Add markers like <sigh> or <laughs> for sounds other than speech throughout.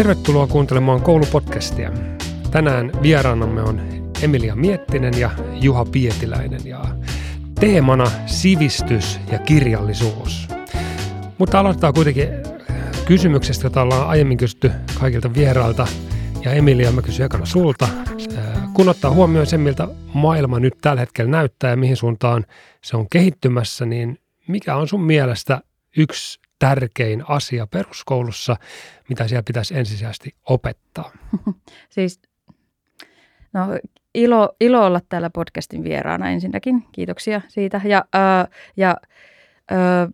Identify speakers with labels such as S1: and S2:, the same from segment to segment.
S1: Tervetuloa kuuntelemaan koulupodcastia. Tänään vieraanamme on Emilia Miettinen ja Juha Pietiläinen ja teemana sivistys ja kirjallisuus. Mutta aloittaa kuitenkin kysymyksestä, jota ollaan aiemmin kysytty kaikilta vierailta. Ja Emilia, mä kysyn ekana sulta. Kun ottaa huomioon sen, miltä maailma nyt tällä hetkellä näyttää ja mihin suuntaan se on kehittymässä, niin mikä on sun mielestä yksi tärkein asia peruskoulussa, mitä siellä pitäisi ensisijaisesti opettaa? <laughs>
S2: siis no, ilo, ilo olla täällä podcastin vieraana ensinnäkin. Kiitoksia siitä. Ja, äh, ja äh,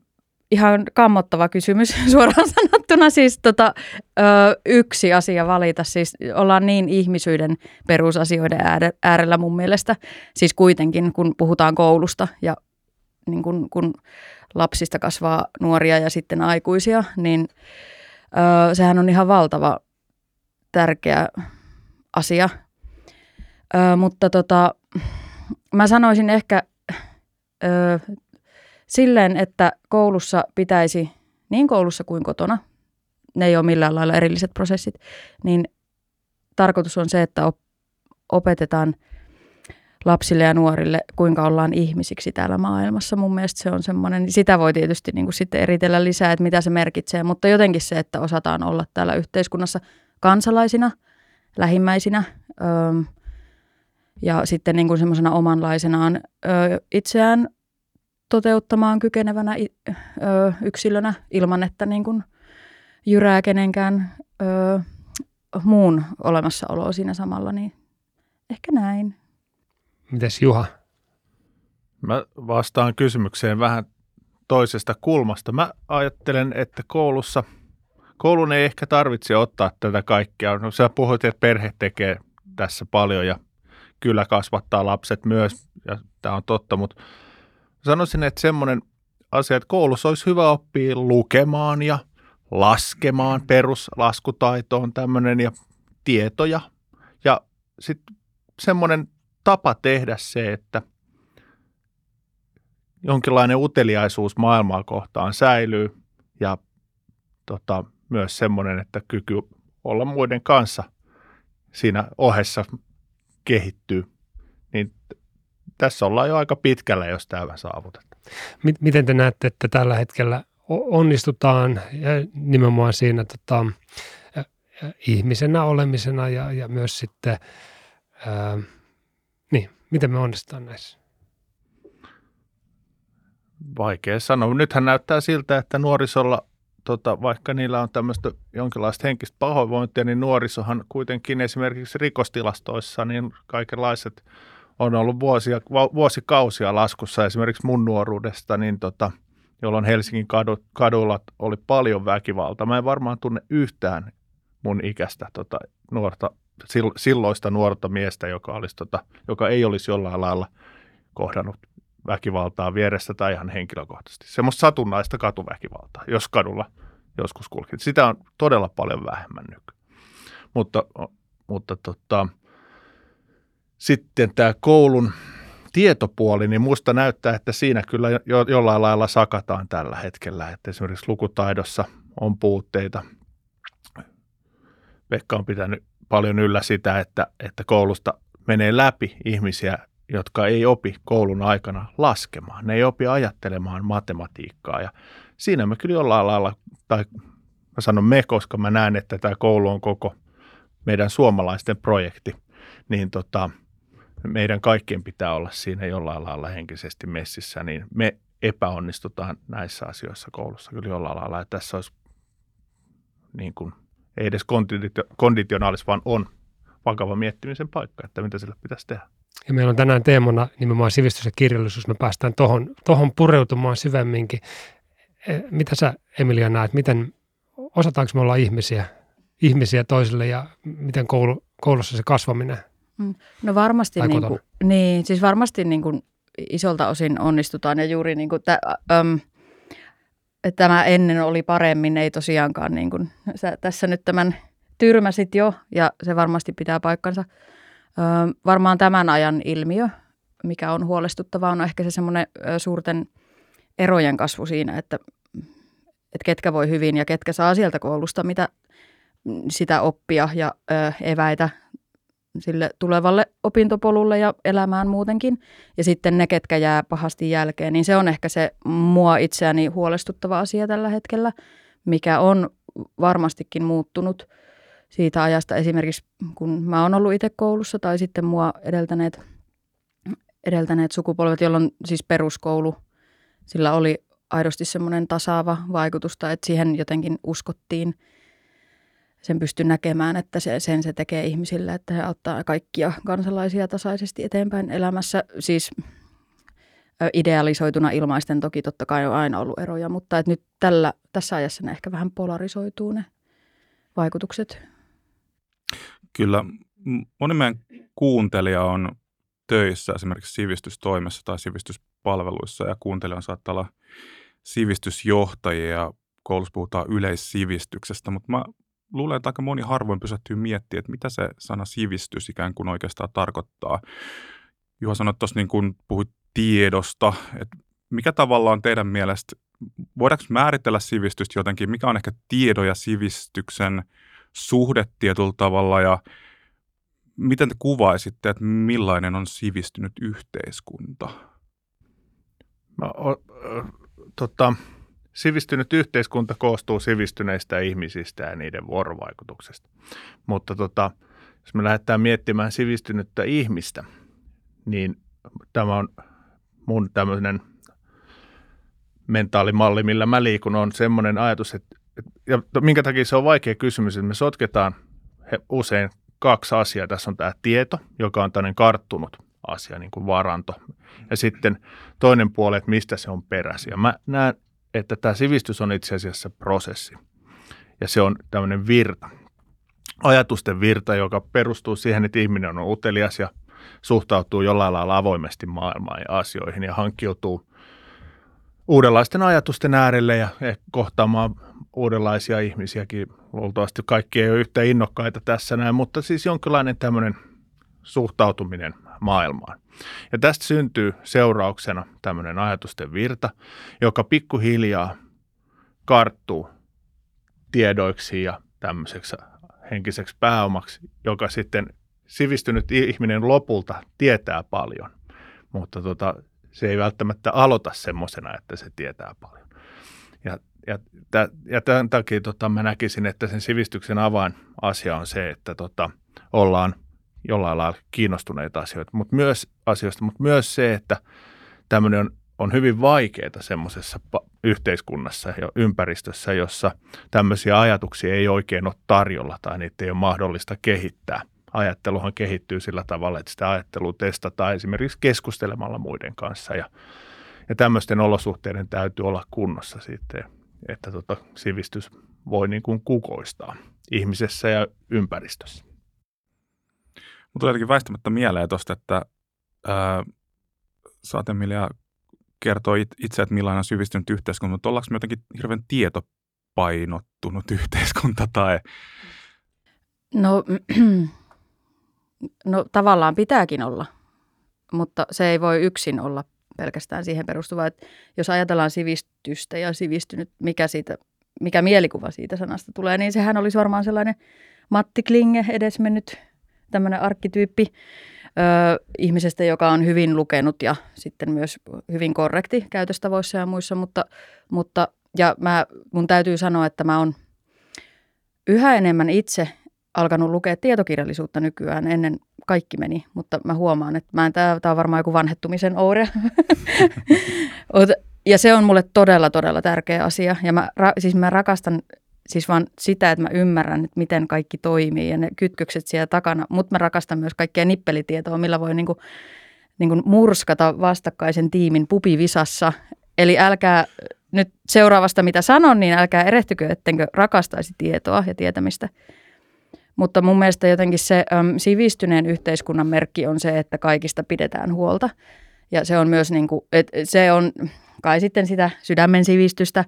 S2: ihan kammottava kysymys <laughs> suoraan sanottuna. Siis tota, ö, yksi asia valita. Siis ollaan niin ihmisyyden perusasioiden äärellä mun mielestä. Siis kuitenkin, kun puhutaan koulusta ja niin kun, kun lapsista kasvaa nuoria ja sitten aikuisia, niin ö, sehän on ihan valtava tärkeä asia. Ö, mutta tota, mä sanoisin ehkä ö, silleen, että koulussa pitäisi, niin koulussa kuin kotona, ne ei ole millään lailla erilliset prosessit, niin tarkoitus on se, että opetetaan lapsille ja nuorille, kuinka ollaan ihmisiksi täällä maailmassa. Mun mielestä se on semmoinen, sitä voi tietysti niin kuin sitten eritellä lisää, että mitä se merkitsee, mutta jotenkin se, että osataan olla täällä yhteiskunnassa kansalaisina, lähimmäisinä öö, ja sitten niin kuin semmoisena omanlaisenaan öö, itseään toteuttamaan kykenevänä ö, yksilönä ilman, että niin kuin jyrää kenenkään ö, muun olemassaoloa siinä samalla, niin ehkä näin.
S1: Mites Juha?
S3: Mä vastaan kysymykseen vähän toisesta kulmasta. Mä ajattelen, että koulussa, koulun ei ehkä tarvitse ottaa tätä kaikkea. No sä puhuit, että perhe tekee tässä paljon ja kyllä kasvattaa lapset myös, ja tämä on totta, mutta sanoisin, että semmoinen asia, että koulussa olisi hyvä oppia lukemaan ja laskemaan, peruslaskutaitoon tämmöinen ja tietoja. Ja sitten semmoinen tapa tehdä se, että jonkinlainen uteliaisuus maailmaa kohtaan säilyy ja tota, myös semmoinen, että kyky olla muiden kanssa siinä ohessa kehittyy. Niin tässä ollaan jo aika pitkällä, jos tämä saavutetaan.
S1: Miten te näette, että tällä hetkellä onnistutaan ja nimenomaan siinä tota, ihmisenä olemisena ja, ja myös sitten, ää, niin, miten me onnistutaan näissä?
S3: Vaikea sanoa. Nythän näyttää siltä, että nuorisolla, tota, vaikka niillä on tämmöistä jonkinlaista henkistä pahoinvointia, niin nuorisohan kuitenkin esimerkiksi rikostilastoissa, niin kaikenlaiset – on ollut vuosia, vuosikausia laskussa esimerkiksi mun nuoruudesta, niin tota, jolloin Helsingin kadu, kadulla oli paljon väkivaltaa. Mä en varmaan tunne yhtään mun ikäistä tota, nuorta, silloista nuorta miestä, joka, olisi, tota, joka ei olisi jollain lailla kohdannut väkivaltaa vieressä tai ihan henkilökohtaisesti. Semmoista satunnaista katuväkivaltaa, jos kadulla joskus kulki. Sitä on todella paljon vähemmän nyt. Mutta, mutta tota, sitten tämä koulun tietopuoli, niin musta näyttää, että siinä kyllä jo, jollain lailla sakataan tällä hetkellä. Että esimerkiksi lukutaidossa on puutteita. Pekka on pitänyt paljon yllä sitä, että, että koulusta menee läpi ihmisiä, jotka ei opi koulun aikana laskemaan. Ne ei opi ajattelemaan matematiikkaa ja siinä me kyllä jollain lailla, tai mä sanon me, koska mä näen, että tämä koulu on koko meidän suomalaisten projekti, niin tota, meidän kaikkien pitää olla siinä jollain lailla henkisesti messissä, niin me epäonnistutaan näissä asioissa koulussa kyllä jollain lailla. Että tässä olisi niin kuin, ei edes konditionaalis, vaan on vakava miettimisen paikka, että mitä sillä pitäisi tehdä.
S1: Ja meillä on tänään teemana nimenomaan sivistys ja kirjallisuus. Me päästään tuohon tohon pureutumaan syvemminkin. E, mitä sä, Emilia, näet? Miten, osataanko me olla ihmisiä, ihmisiä toisille ja miten koulu, koulussa se kasvaminen –
S2: Mm. No varmasti, niin, kuin, niin, siis varmasti niin kuin isolta osin onnistutaan ja juuri niin kuin tä, äm, tämä ennen oli paremmin, ei tosiaankaan niin kuin, sä tässä nyt tämän tyrmäsit jo ja se varmasti pitää paikkansa. Ö, varmaan tämän ajan ilmiö, mikä on huolestuttavaa, on ehkä se semmoinen suurten erojen kasvu siinä, että, että ketkä voi hyvin ja ketkä saa sieltä koulusta mitä, sitä oppia ja ö, eväitä sille tulevalle opintopolulle ja elämään muutenkin. Ja sitten ne, ketkä jää pahasti jälkeen, niin se on ehkä se mua itseäni huolestuttava asia tällä hetkellä, mikä on varmastikin muuttunut siitä ajasta esimerkiksi, kun mä oon ollut itse koulussa tai sitten mua edeltäneet, edeltäneet sukupolvet, jolloin siis peruskoulu, sillä oli aidosti semmoinen tasaava vaikutus, että siihen jotenkin uskottiin – sen pysty näkemään, että se, sen se tekee ihmisille, että he auttaa kaikkia kansalaisia tasaisesti eteenpäin elämässä. Siis idealisoituna ilmaisten toki totta kai on aina ollut eroja, mutta että nyt tällä, tässä ajassa ne ehkä vähän polarisoituu ne vaikutukset.
S4: Kyllä. Moni meidän kuuntelija on töissä esimerkiksi sivistystoimessa tai sivistyspalveluissa ja kuuntelija saattaa olla sivistysjohtajia ja koulussa puhutaan yleissivistyksestä, mutta mä luulen, että aika moni harvoin pysähtyy miettimään, että mitä se sana sivistys ikään kuin oikeastaan tarkoittaa. Juha sanoi tuossa niin kuin puhuit tiedosta, että mikä tavallaan teidän mielestä, voidaanko määritellä sivistystä jotenkin, mikä on ehkä tiedon ja sivistyksen suhde tietyllä tavalla ja miten te kuvaisitte, että millainen on sivistynyt yhteiskunta?
S3: Mä, o, tota, sivistynyt yhteiskunta koostuu sivistyneistä ihmisistä ja niiden vuorovaikutuksesta. Mutta tota, jos me lähdetään miettimään sivistynyttä ihmistä, niin tämä on mun tämmöinen mentaalimalli, millä mä liikun, on semmoinen ajatus, että, ja minkä takia se on vaikea kysymys, että me sotketaan usein kaksi asiaa. Tässä on tämä tieto, joka on tämmöinen karttunut asia, niin kuin varanto. Ja sitten toinen puoli, että mistä se on peräisin. Ja mä näen että tämä sivistys on itse asiassa prosessi. Ja se on tämmöinen virta, ajatusten virta, joka perustuu siihen, että ihminen on utelias ja suhtautuu jollain lailla avoimesti maailmaan ja asioihin ja hankkiutuu uudenlaisten ajatusten äärelle ja kohtaamaan uudenlaisia ihmisiäkin. Luultavasti kaikki ei ole yhtä innokkaita tässä näin, mutta siis jonkinlainen tämmöinen suhtautuminen maailmaan. Ja tästä syntyy seurauksena tämmöinen ajatusten virta, joka pikkuhiljaa karttuu tiedoiksi ja tämmöiseksi henkiseksi pääomaksi, joka sitten sivistynyt ihminen lopulta tietää paljon, mutta tota, se ei välttämättä aloita semmoisena, että se tietää paljon. Ja, ja, ja tämän takia tota, mä näkisin, että sen sivistyksen avainasia on se, että tota, ollaan – jollain lailla kiinnostuneita asioita, mutta myös asioista, mutta myös se, että tämmöinen on, on hyvin vaikeaa semmoisessa yhteiskunnassa ja ympäristössä, jossa tämmöisiä ajatuksia ei oikein ole tarjolla tai niitä ei ole mahdollista kehittää. Ajatteluhan kehittyy sillä tavalla, että sitä ajattelua testataan esimerkiksi keskustelemalla muiden kanssa ja, ja tämmöisten olosuhteiden täytyy olla kunnossa sitten, että tota, sivistys voi niin kuin kukoistaa ihmisessä ja ympäristössä.
S4: Mutta jotenkin väistämättä mieleen tuosta, että ää, kertoo itse, että millainen on syvistynyt yhteiskunta, mutta ollaanko me jotenkin hirveän tietopainottunut <laughs> yhteiskunta tai?
S2: No, <clears throat> no tavallaan pitääkin olla, mutta se ei voi yksin olla pelkästään siihen perustuva, että jos ajatellaan sivistystä ja sivistynyt, mikä, siitä, mikä mielikuva siitä sanasta tulee, niin sehän olisi varmaan sellainen Matti Klinge edesmennyt tämmöinen arkkityyppi ö, ihmisestä, joka on hyvin lukenut ja sitten myös hyvin korrekti käytöstavoissa ja muissa, mutta, mutta ja mä, mun täytyy sanoa, että mä oon yhä enemmän itse alkanut lukea tietokirjallisuutta nykyään. Ennen kaikki meni, mutta mä huomaan, että mä en, tää, tää on varmaan joku vanhettumisen oire. <laughs> ja se on mulle todella, todella tärkeä asia. Ja mä, siis mä rakastan siis vaan sitä, että mä ymmärrän, että miten kaikki toimii ja ne kytkökset siellä takana. Mutta mä rakastan myös kaikkea nippelitietoa, millä voi niinku, niinku murskata vastakkaisen tiimin pupivisassa. Eli älkää nyt seuraavasta, mitä sanon, niin älkää erehtykö, ettenkö rakastaisi tietoa ja tietämistä. Mutta mun mielestä jotenkin se äm, sivistyneen yhteiskunnan merkki on se, että kaikista pidetään huolta. Ja se on myös niin kuin, että se on kai sitten sitä sydämen sivistystä,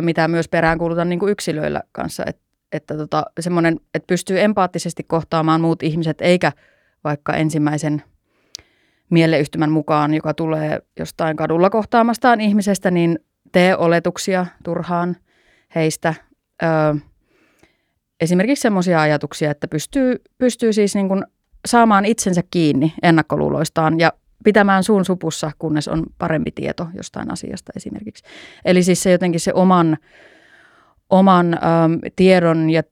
S2: mitä myös peräänkuulutan niin kuin yksilöillä kanssa, että että tota, semmoinen, että pystyy empaattisesti kohtaamaan muut ihmiset, eikä vaikka ensimmäisen mieleyhtymän mukaan, joka tulee jostain kadulla kohtaamastaan ihmisestä, niin tee oletuksia turhaan heistä. Öö, esimerkiksi semmoisia ajatuksia, että pystyy, pystyy siis niin kuin saamaan itsensä kiinni ennakkoluuloistaan ja pitämään suun supussa, kunnes on parempi tieto jostain asiasta esimerkiksi. Eli siis se jotenkin se oman, oman äm, tiedon ja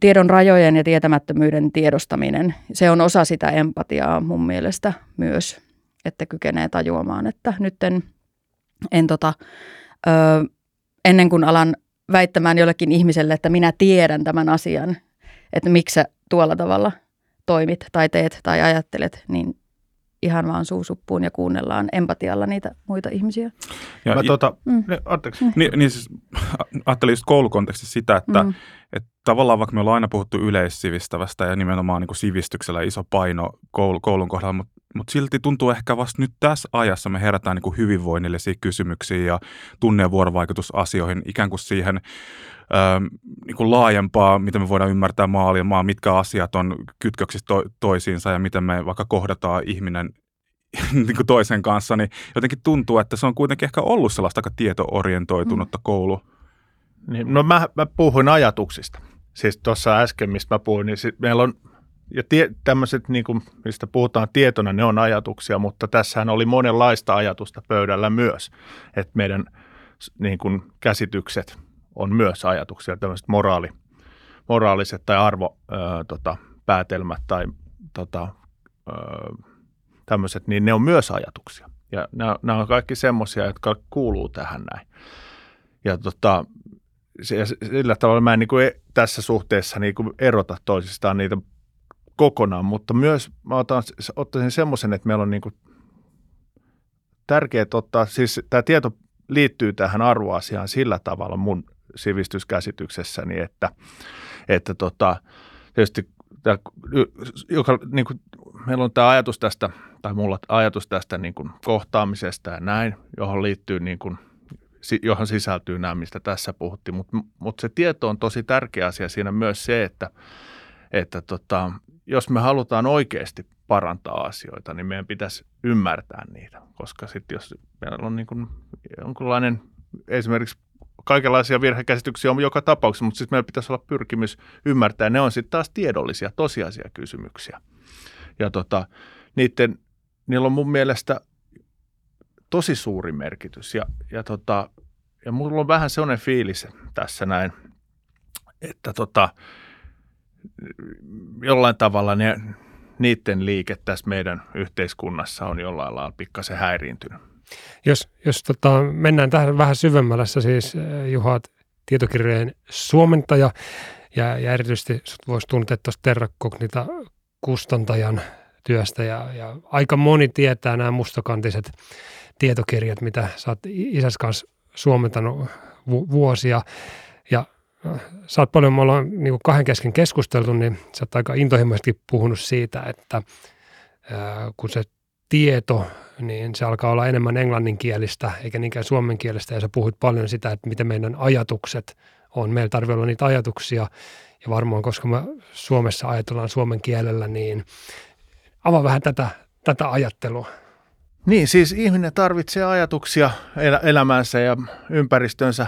S2: tiedon rajojen ja tietämättömyyden tiedostaminen, se on osa sitä empatiaa mun mielestä myös, että kykenee tajuamaan, että nyt en, en tota, ö, ennen kuin alan väittämään jollekin ihmiselle, että minä tiedän tämän asian, että miksi sä tuolla tavalla toimit tai teet tai ajattelet, niin ihan vaan suusuppuun ja kuunnellaan empatialla niitä muita ihmisiä.
S3: Ja, Mä, tuota, mm. ne,
S2: Mm.
S4: Niin, niin siis, <laughs> ajattelin just koulukontekstissa sitä, että, mm. että tavallaan vaikka me ollaan aina puhuttu yleissivistävästä ja nimenomaan niin kuin sivistyksellä iso paino koulu, koulun kohdalla, mutta, mutta silti tuntuu ehkä vasta nyt tässä ajassa me herätään niin kuin hyvinvoinnillisia kysymyksiä ja tunne- ja vuorovaikutusasioihin ikään kuin siihen ö, niin kuin laajempaa, miten me voidaan ymmärtää maailmaa, mitkä asiat on kytköksissä to, toisiinsa ja miten me vaikka kohdataan ihminen <laughs> niin kuin toisen kanssa, niin jotenkin tuntuu, että se on kuitenkin ehkä ollut sellaista aika tietoorientoitunutta mm. koulu.
S3: Niin, no mä, mä puhuin ajatuksista. Siis tuossa äsken, mistä mä puhuin, niin sit meillä on, ja tie, tämmöiset, niin kuin, mistä puhutaan tietona, ne on ajatuksia, mutta tässähän oli monenlaista ajatusta pöydällä myös, että meidän niin kuin, käsitykset on myös ajatuksia, tämmöiset moraali, moraaliset tai arvopäätelmät tota, päätelmät tai tota, tämmöiset, niin ne on myös ajatuksia. Ja nämä, nämä on kaikki semmoisia, jotka kuuluu tähän näin. Ja tota, sillä tavalla mä en niin kuin e, tässä suhteessa niin kuin erota toisistaan niitä kokonaan, mutta myös mä otan, ottaisin semmoisen, että meillä on niin tärkeää ottaa, siis tämä tieto liittyy tähän arvoasiaan sillä tavalla mun sivistyskäsityksessäni, että, että tota, tietysti tämä, joka, niin kuin, meillä on tämä ajatus tästä, tai mulla ajatus tästä niin kuin kohtaamisesta ja näin, johon liittyy niin kuin, johon sisältyy nämä, mistä tässä puhuttiin, mutta mut se tieto on tosi tärkeä asia. Siinä myös se, että, että tota, jos me halutaan oikeasti parantaa asioita, niin meidän pitäisi ymmärtää niitä, koska sitten jos meillä on niin kuin jonkunlainen esimerkiksi kaikenlaisia virhekäsityksiä on joka tapauksessa, mutta siis meillä pitäisi olla pyrkimys ymmärtää. Ne on sitten taas tiedollisia, tosiasia kysymyksiä. Ja tota, niiden, niillä on mun mielestä tosi suuri merkitys. Ja, ja, tota, ja mulla on vähän sellainen fiilis tässä näin, että tota, jollain tavalla ne, niiden liike tässä meidän yhteiskunnassa on jollain lailla pikkasen häiriintynyt.
S1: Jos, jos tota, mennään tähän vähän syvemmällä, siis äh, Juha, tietokirjojen suomentaja ja, ja erityisesti voisi tuntea tuosta Terrakognita kustantajan työstä ja, ja aika moni tietää nämä mustakantiset tietokirjat, mitä sä oot isäs kanssa suomentanut vu- vuosia ja sä oot paljon, me ollaan niin kahden kesken keskusteltu, niin sä oot aika intohimoisesti puhunut siitä, että kun se tieto niin se alkaa olla enemmän englanninkielistä eikä niinkään suomenkielistä. Ja sä puhuit paljon sitä, että miten meidän ajatukset on. Meillä tarvitsee olla niitä ajatuksia ja varmaan, koska me Suomessa ajatellaan suomen kielellä, niin avaa vähän tätä, tätä ajattelua.
S3: Niin, siis ihminen tarvitsee ajatuksia el- elämänsä ja ympäristönsä,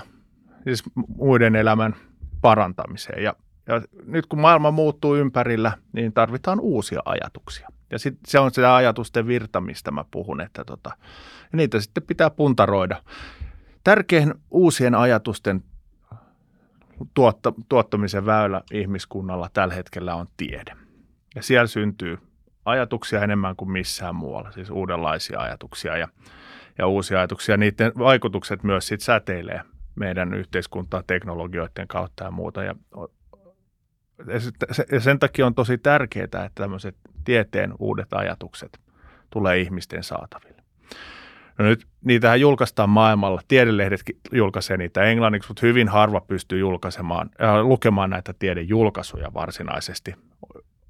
S3: siis muiden elämän parantamiseen. Ja, ja nyt kun maailma muuttuu ympärillä, niin tarvitaan uusia ajatuksia. Ja sit se on sitä ajatusten virta, mistä mä puhun, että tota, niitä sitten pitää puntaroida. Tärkein uusien ajatusten tuotta, tuottamisen väylä ihmiskunnalla tällä hetkellä on tiede. Ja siellä syntyy ajatuksia enemmän kuin missään muualla, siis uudenlaisia ajatuksia ja, ja uusia ajatuksia. Niiden vaikutukset myös sit säteilee meidän yhteiskuntaa teknologioiden kautta ja muuta. Ja sen takia on tosi tärkeää, että tämmöiset tieteen uudet ajatukset tulee ihmisten saataville. No nyt niitähän julkaistaan maailmalla. Tiedelehdetkin julkaisee niitä englanniksi, mutta hyvin harva pystyy julkaisemaan, äh, lukemaan näitä tiedejulkaisuja varsinaisesti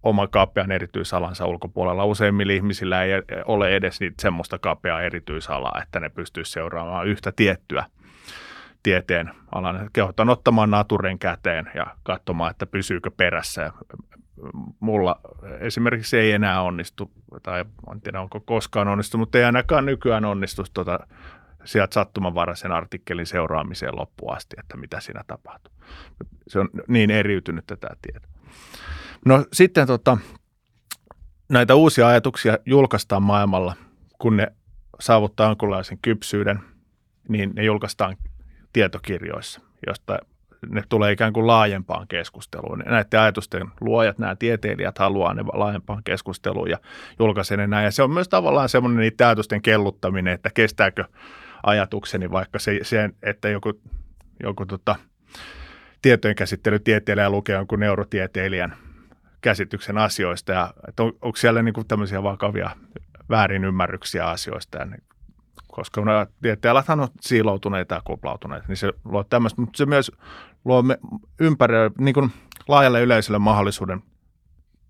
S3: oman kapean erityisalansa ulkopuolella. Useimmilla ihmisillä ei ole edes semmoista kapeaa erityisalaa, että ne pystyisi seuraamaan yhtä tiettyä tieteen alan. Kehotan ottamaan naturen käteen ja katsomaan, että pysyykö perässä. Mulla esimerkiksi ei enää onnistu, tai en tiedä onko koskaan onnistunut, mutta ei ainakaan nykyään onnistu tuota sieltä sattumanvaraisen artikkelin seuraamiseen loppuun asti, että mitä siinä tapahtuu. Se on niin eriytynyt tätä tieto. No sitten tota, näitä uusia ajatuksia julkaistaan maailmalla, kun ne saavuttaa jonkunlaisen kypsyyden, niin ne julkaistaan tietokirjoissa, josta ne tulee ikään kuin laajempaan keskusteluun. Näiden ajatusten luojat, nämä tieteilijät haluaa ne laajempaan keskusteluun ja julkaisee ne näin. Ja se on myös tavallaan semmoinen niiden ajatusten kelluttaminen, että kestääkö ajatukseni vaikka se, se että joku, joku tota, tietojenkäsittelytieteilijä lukee jonkun neurotieteilijän käsityksen asioista ja että on, onko siellä niin kuin tämmöisiä vakavia väärinymmärryksiä asioista ja koska tieteelläthän on siiloutuneita ja kuplautuneita, niin se luo tämmöistä, mutta se myös luo me ympäri, niin kuin laajalle yleisölle mahdollisuuden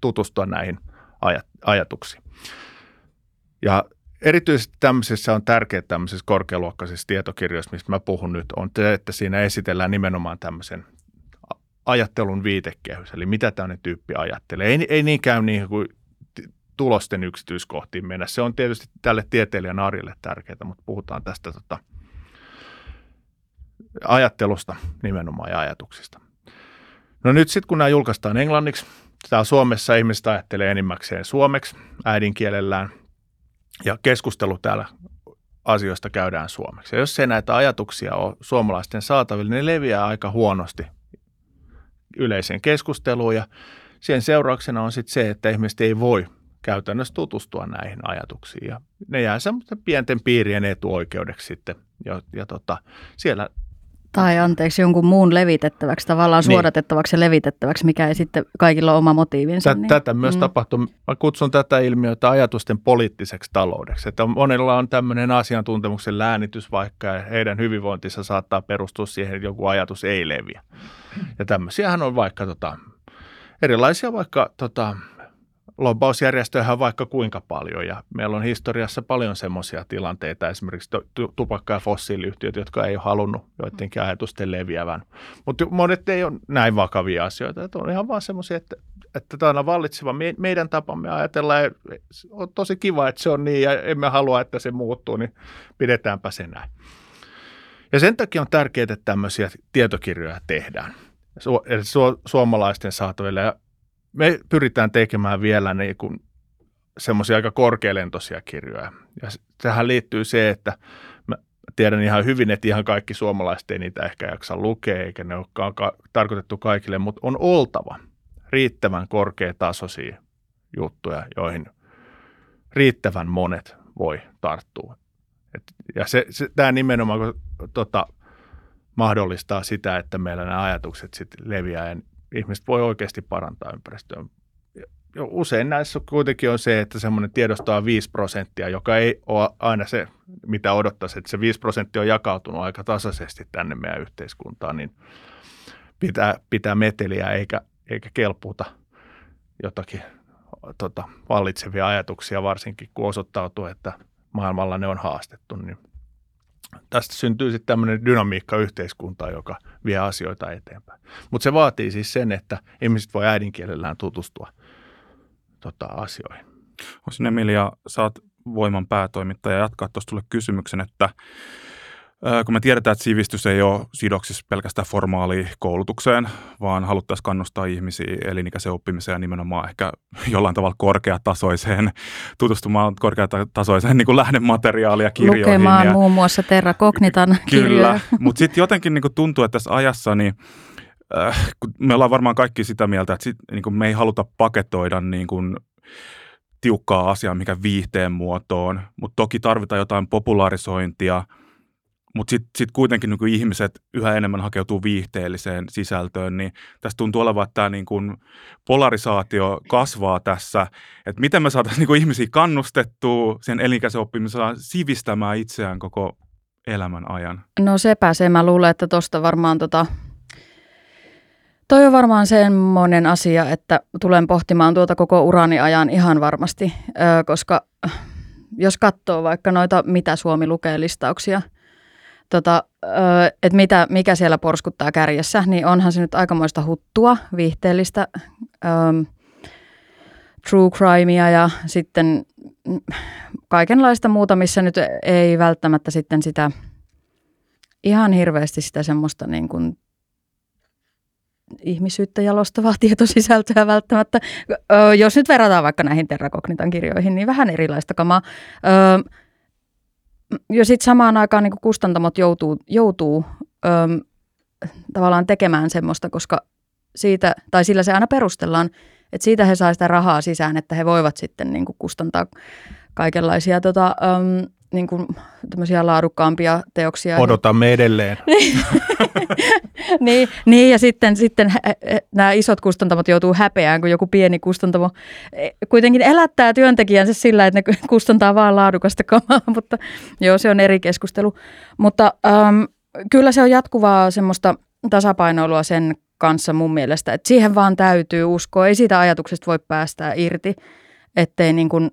S3: tutustua näihin ajat, ajatuksiin. Ja erityisesti tämmöisissä on tärkeää tämmöisissä korkealuokkaisissa tietokirjoissa, mistä mä puhun nyt, on se, että siinä esitellään nimenomaan tämmöisen ajattelun viitekehys, eli mitä tämmöinen tyyppi ajattelee. Ei, ei niinkään niin kuin tulosten yksityiskohtiin mennä. Se on tietysti tälle tieteilijän arjelle tärkeää, mutta puhutaan tästä tota, ajattelusta nimenomaan ja ajatuksista. No nyt sitten kun nämä julkaistaan englanniksi, täällä Suomessa ihmiset ajattelee enimmäkseen suomeksi äidinkielellään ja keskustelu täällä asioista käydään suomeksi. Ja jos ei näitä ajatuksia ole suomalaisten saatavilla, niin ne leviää aika huonosti yleiseen keskusteluun ja sen seurauksena on sitten se, että ihmiset ei voi käytännössä tutustua näihin ajatuksiin. Ja ne jää semmoisten pienten piirien etuoikeudeksi sitten. Ja, ja tota, siellä
S2: tai anteeksi, jonkun muun levitettäväksi, tavallaan niin. suodatettavaksi ja levitettäväksi, mikä ei sitten kaikilla ole oma motiivinsa.
S3: Tätä, niin. tätä myös mm. tapahtuu. Mä kutsun tätä ilmiötä ajatusten poliittiseksi taloudeksi. Että monella on tämmöinen asiantuntemuksen läänitys vaikka ja heidän hyvinvointinsa saattaa perustua siihen, että joku ajatus ei leviä. Ja tämmöisiähän on vaikka tota, erilaisia vaikka tota, lobbausjärjestöjä on vaikka kuinka paljon ja meillä on historiassa paljon semmoisia tilanteita, esimerkiksi tupakka- ja fossiiliyhtiöt, jotka ei ole halunnut joidenkin ajatusten leviävän. Mutta monet ei ole näin vakavia asioita, että on ihan vaan semmoisia, että, että tämä on vallitseva meidän tapamme ajatella, ja on tosi kiva, että se on niin ja emme halua, että se muuttuu, niin pidetäänpä se näin. Ja sen takia on tärkeää, että tämmöisiä tietokirjoja tehdään su- su- suomalaisten saataville. Ja me pyritään tekemään vielä niin kuin semmoisia aika korkealentoisia kirjoja. Ja tähän liittyy se, että mä tiedän ihan hyvin, että ihan kaikki suomalaiset ei niitä ehkä jaksa lukea, eikä ne olekaan ka- tarkoitettu kaikille, mutta on oltava riittävän korkeatasoisia juttuja, joihin riittävän monet voi tarttua. Et, ja se, se, tämä nimenomaan kun, tota, mahdollistaa sitä, että meillä nämä ajatukset sitten leviää ja ihmiset voi oikeasti parantaa ympäristöä. Usein näissä kuitenkin on se, että semmoinen tiedosto on 5 prosenttia, joka ei ole aina se, mitä odottaisi, että se 5 prosenttia on jakautunut aika tasaisesti tänne meidän yhteiskuntaan, niin pitää, pitää meteliä eikä, eikä kelpuuta jotakin tota, vallitsevia ajatuksia, varsinkin kun osoittautuu, että maailmalla ne on haastettu, niin tästä syntyy sitten tämmöinen dynamiikka yhteiskuntaa, joka vie asioita eteenpäin. Mutta se vaatii siis sen, että ihmiset voi äidinkielellään tutustua tota, asioihin.
S4: Osin Emilia, saat voiman päätoimittaja jatkaa tuosta tulle kysymyksen, että kun me tiedetään, että sivistys ei ole sidoksissa pelkästään formaaliin koulutukseen, vaan haluttaisiin kannustaa ihmisiä elinikäiseen oppimiseen ja nimenomaan ehkä <laughs> jollain tavalla korkeatasoiseen, tutustumaan korkeatasoiseen niin kuin lähdemateriaalia ja kirjoihin.
S2: Lukemaan ja, muun muassa Terra Cognitan
S4: Kyllä, <laughs> mutta sitten jotenkin niin kuin tuntuu, että tässä ajassa niin äh, me ollaan varmaan kaikki sitä mieltä, että sit, niin kuin me ei haluta paketoida niin kuin tiukkaa asiaa mikä viihteen muotoon, mutta toki tarvitaan jotain popularisointia – mutta sitten sit kuitenkin niin ihmiset yhä enemmän hakeutuu viihteelliseen sisältöön, niin tässä tuntuu olevan, että tämä niin kuin polarisaatio kasvaa tässä, että miten me saataisiin niin ihmisiä kannustettua sen elinikäisen oppimiseen sivistämään itseään koko elämän ajan.
S2: No sepä se, mä luulen, että tuosta varmaan tota, toi on varmaan semmoinen asia, että tulen pohtimaan tuota koko urani ajan ihan varmasti, koska jos katsoo vaikka noita, mitä Suomi lukee listauksia – tota, että mitä, mikä siellä porskuttaa kärjessä, niin onhan se nyt aikamoista huttua, viihteellistä, true crimea ja sitten kaikenlaista muuta, missä nyt ei välttämättä sitten sitä ihan hirveästi sitä semmoista niin kuin ihmisyyttä jalostavaa <laughs> tietosisältöä välttämättä. Jos nyt verrataan vaikka näihin Terrakognitan kirjoihin, niin vähän erilaista kamaa. Ja sitten samaan aikaan niin kustantamot joutuu, joutuu ö, tavallaan tekemään semmoista, koska siitä, tai sillä se aina perustellaan, että siitä he saa sitä rahaa sisään, että he voivat sitten niin kustantaa kaikenlaisia tota, um, niin kuin, laadukkaampia teoksia.
S3: Odotamme edelleen. <laughs> <laughs>
S2: niin, niin, ja sitten, sitten nämä isot kustantamot joutuu häpeään, kun joku pieni kustantamo e, kuitenkin elättää työntekijänsä sillä, että ne kustantaa vaan laadukasta kamaa, <laughs> mutta joo, se on eri keskustelu. Mutta um, kyllä se on jatkuvaa semmoista tasapainoilua sen kanssa mun mielestä, että siihen vaan täytyy uskoa. Ei siitä ajatuksesta voi päästää irti, ettei niin kuin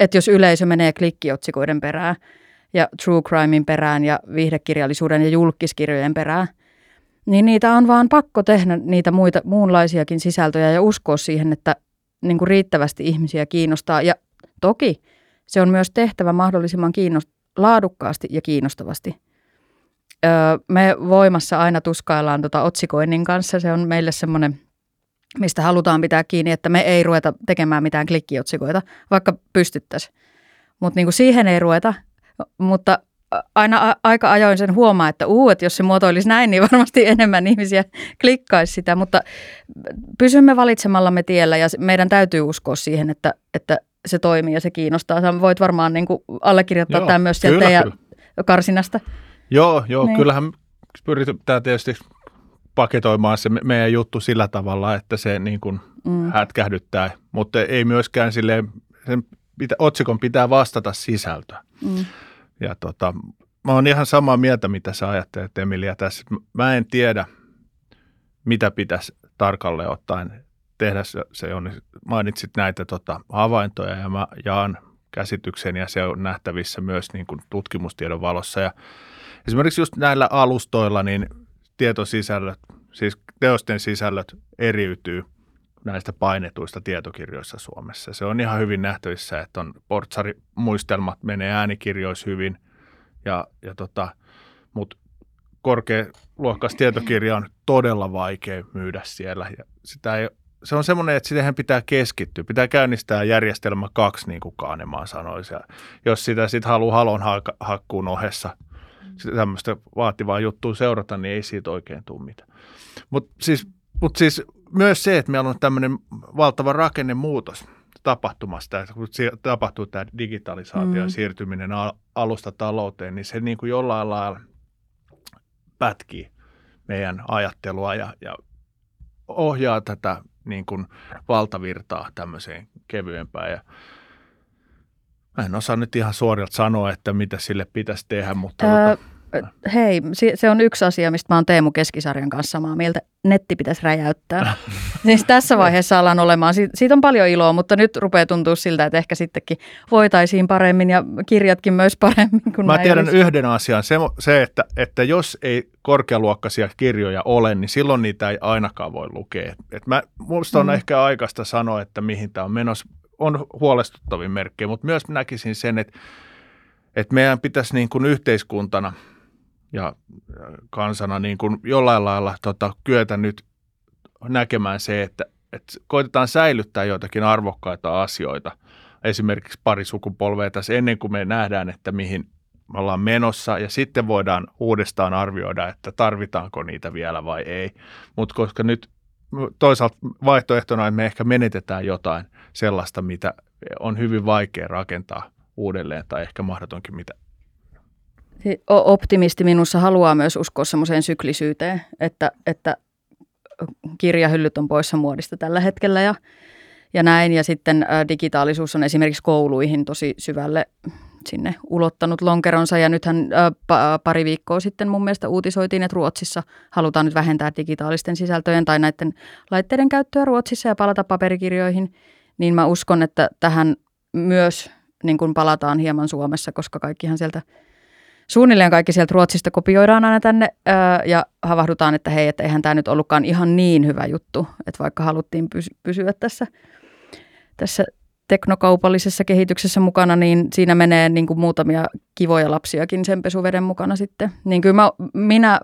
S2: että jos yleisö menee klikkiotsikoiden perään ja true crimein perään ja viihdekirjallisuuden ja julkiskirjojen perään, niin niitä on vaan pakko tehdä niitä muita, muunlaisiakin sisältöjä ja uskoa siihen, että niin kuin riittävästi ihmisiä kiinnostaa. Ja toki se on myös tehtävä mahdollisimman kiinnost- laadukkaasti ja kiinnostavasti. Öö, me voimassa aina tuskaillaan tota otsikoinnin kanssa. Se on meille semmoinen mistä halutaan pitää kiinni, että me ei ruveta tekemään mitään klikkiotsikoita, vaikka pystyttäisiin. Mutta niin siihen ei ruveta, mutta aina a- aika ajoin sen huomaa, että uu, että jos se muotoilisi näin, niin varmasti enemmän ihmisiä klikkaisi sitä, mutta pysymme valitsemallamme tiellä ja meidän täytyy uskoa siihen, että, että se toimii ja se kiinnostaa. Sä voit varmaan niin kuin allekirjoittaa tämän myös sieltä teidän karsinasta.
S3: Joo, joo niin. kyllähän pyritään tietysti paketoimaan se meidän juttu sillä tavalla, että se niin kuin mm. hätkähdyttää, mutta ei myöskään sille sen pitä, otsikon pitää vastata sisältöä. Mm. Ja tota, mä oon ihan samaa mieltä, mitä sä ajattelet Emilia tässä. Mä en tiedä, mitä pitäisi tarkalleen ottaen tehdä. Se on, mainitsit näitä tota, havaintoja ja mä jaan käsityksen ja se on nähtävissä myös niin kuin tutkimustiedon valossa. Ja esimerkiksi just näillä alustoilla, niin tietosisällöt, siis teosten sisällöt eriytyy näistä painetuista tietokirjoissa Suomessa. Se on ihan hyvin nähtävissä, että on portsarimuistelmat menee äänikirjoissa hyvin, ja, ja tota, mutta korkealuokkaista tietokirja on todella vaikea myydä siellä. Ja sitä ei, se on semmoinen, että siihen pitää keskittyä. Pitää käynnistää järjestelmä kaksi, niin kuin Kaanemaan sanoisi. Ja jos sitä sitten haluaa halon hakkuun ohessa – tämmöistä vaativaa juttua seurata, niin ei siitä oikein tule mitään. Mutta siis, mut siis myös se, että meillä on tämmöinen valtava rakennemuutos tapahtumasta, että kun tapahtuu tämä digitalisaatio mm. siirtyminen alusta talouteen, niin se niin kuin jollain lailla pätkii meidän ajattelua ja, ja ohjaa tätä niin kuin valtavirtaa tämmöiseen kevyempään. Ja Mä en osaa nyt ihan suorilta sanoa, että mitä sille pitäisi tehdä, mutta... Öö,
S2: tota... Hei, se on yksi asia, mistä mä oon Teemu Keskisarjan kanssa samaa mieltä. Netti pitäisi räjäyttää. <laughs> siis tässä vaiheessa alan olemaan. Siitä on paljon iloa, mutta nyt rupeaa tuntua siltä, että ehkä sittenkin voitaisiin paremmin ja kirjatkin myös paremmin. Kuin
S3: mä tiedän olisi. yhden asian. Se, se että, että jos ei korkealuokkaisia kirjoja ole, niin silloin niitä ei ainakaan voi lukea. Et mä, musta on mm. ehkä aikaista sanoa, että mihin tämä on menossa on huolestuttavin merkkejä, mutta myös näkisin sen, että, että meidän pitäisi niin kuin yhteiskuntana ja kansana niin kuin jollain lailla tota, kyetä nyt näkemään se, että, että koitetaan säilyttää joitakin arvokkaita asioita, esimerkiksi pari sukupolvea tässä ennen kuin me nähdään, että mihin me ollaan menossa ja sitten voidaan uudestaan arvioida, että tarvitaanko niitä vielä vai ei. Mutta koska nyt toisaalta vaihtoehtona, että me ehkä menetetään jotain sellaista, mitä on hyvin vaikea rakentaa uudelleen tai ehkä mahdotonkin mitä.
S2: Optimisti minussa haluaa myös uskoa semmoiseen syklisyyteen, että, että kirjahyllyt on poissa muodista tällä hetkellä ja, ja näin. Ja sitten digitaalisuus on esimerkiksi kouluihin tosi syvälle sinne ulottanut lonkeronsa. Ja nythän pari viikkoa sitten mun mielestä uutisoitiin, että Ruotsissa halutaan nyt vähentää digitaalisten sisältöjen tai näiden laitteiden käyttöä Ruotsissa ja palata paperikirjoihin. Niin mä uskon, että tähän myös niin kuin palataan hieman Suomessa, koska kaikkihan sieltä suunnilleen kaikki sieltä Ruotsista kopioidaan aina tänne ää, ja havahdutaan, että hei, että eihän tämä nyt ollutkaan ihan niin hyvä juttu, että vaikka haluttiin pysy- pysyä tässä, tässä teknokaupallisessa kehityksessä mukana, niin siinä menee niin kuin muutamia kivoja lapsiakin sen pesuveden mukana sitten. Niin kyllä mä, minä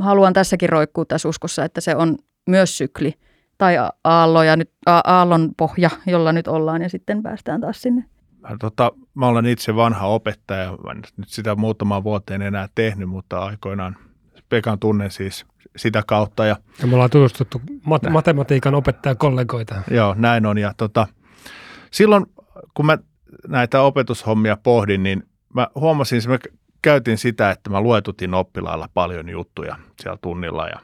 S2: haluan tässäkin roikkua tässä uskossa, että se on myös sykli tai aallo ja nyt aallon pohja, jolla nyt ollaan ja sitten päästään taas sinne.
S3: Mä, tota, mä olen itse vanha opettaja, mä nyt sitä muutamaan vuoteen enää tehnyt, mutta aikoinaan Pekan tunnen siis sitä kautta. Ja,
S1: ja me ollaan tutustuttu mat- matematiikan opettajakollegoita.
S3: Joo, näin on. Ja tota, silloin, kun mä näitä opetushommia pohdin, niin mä huomasin, että mä käytin sitä, että mä luetutin oppilailla paljon juttuja siellä tunnilla ja,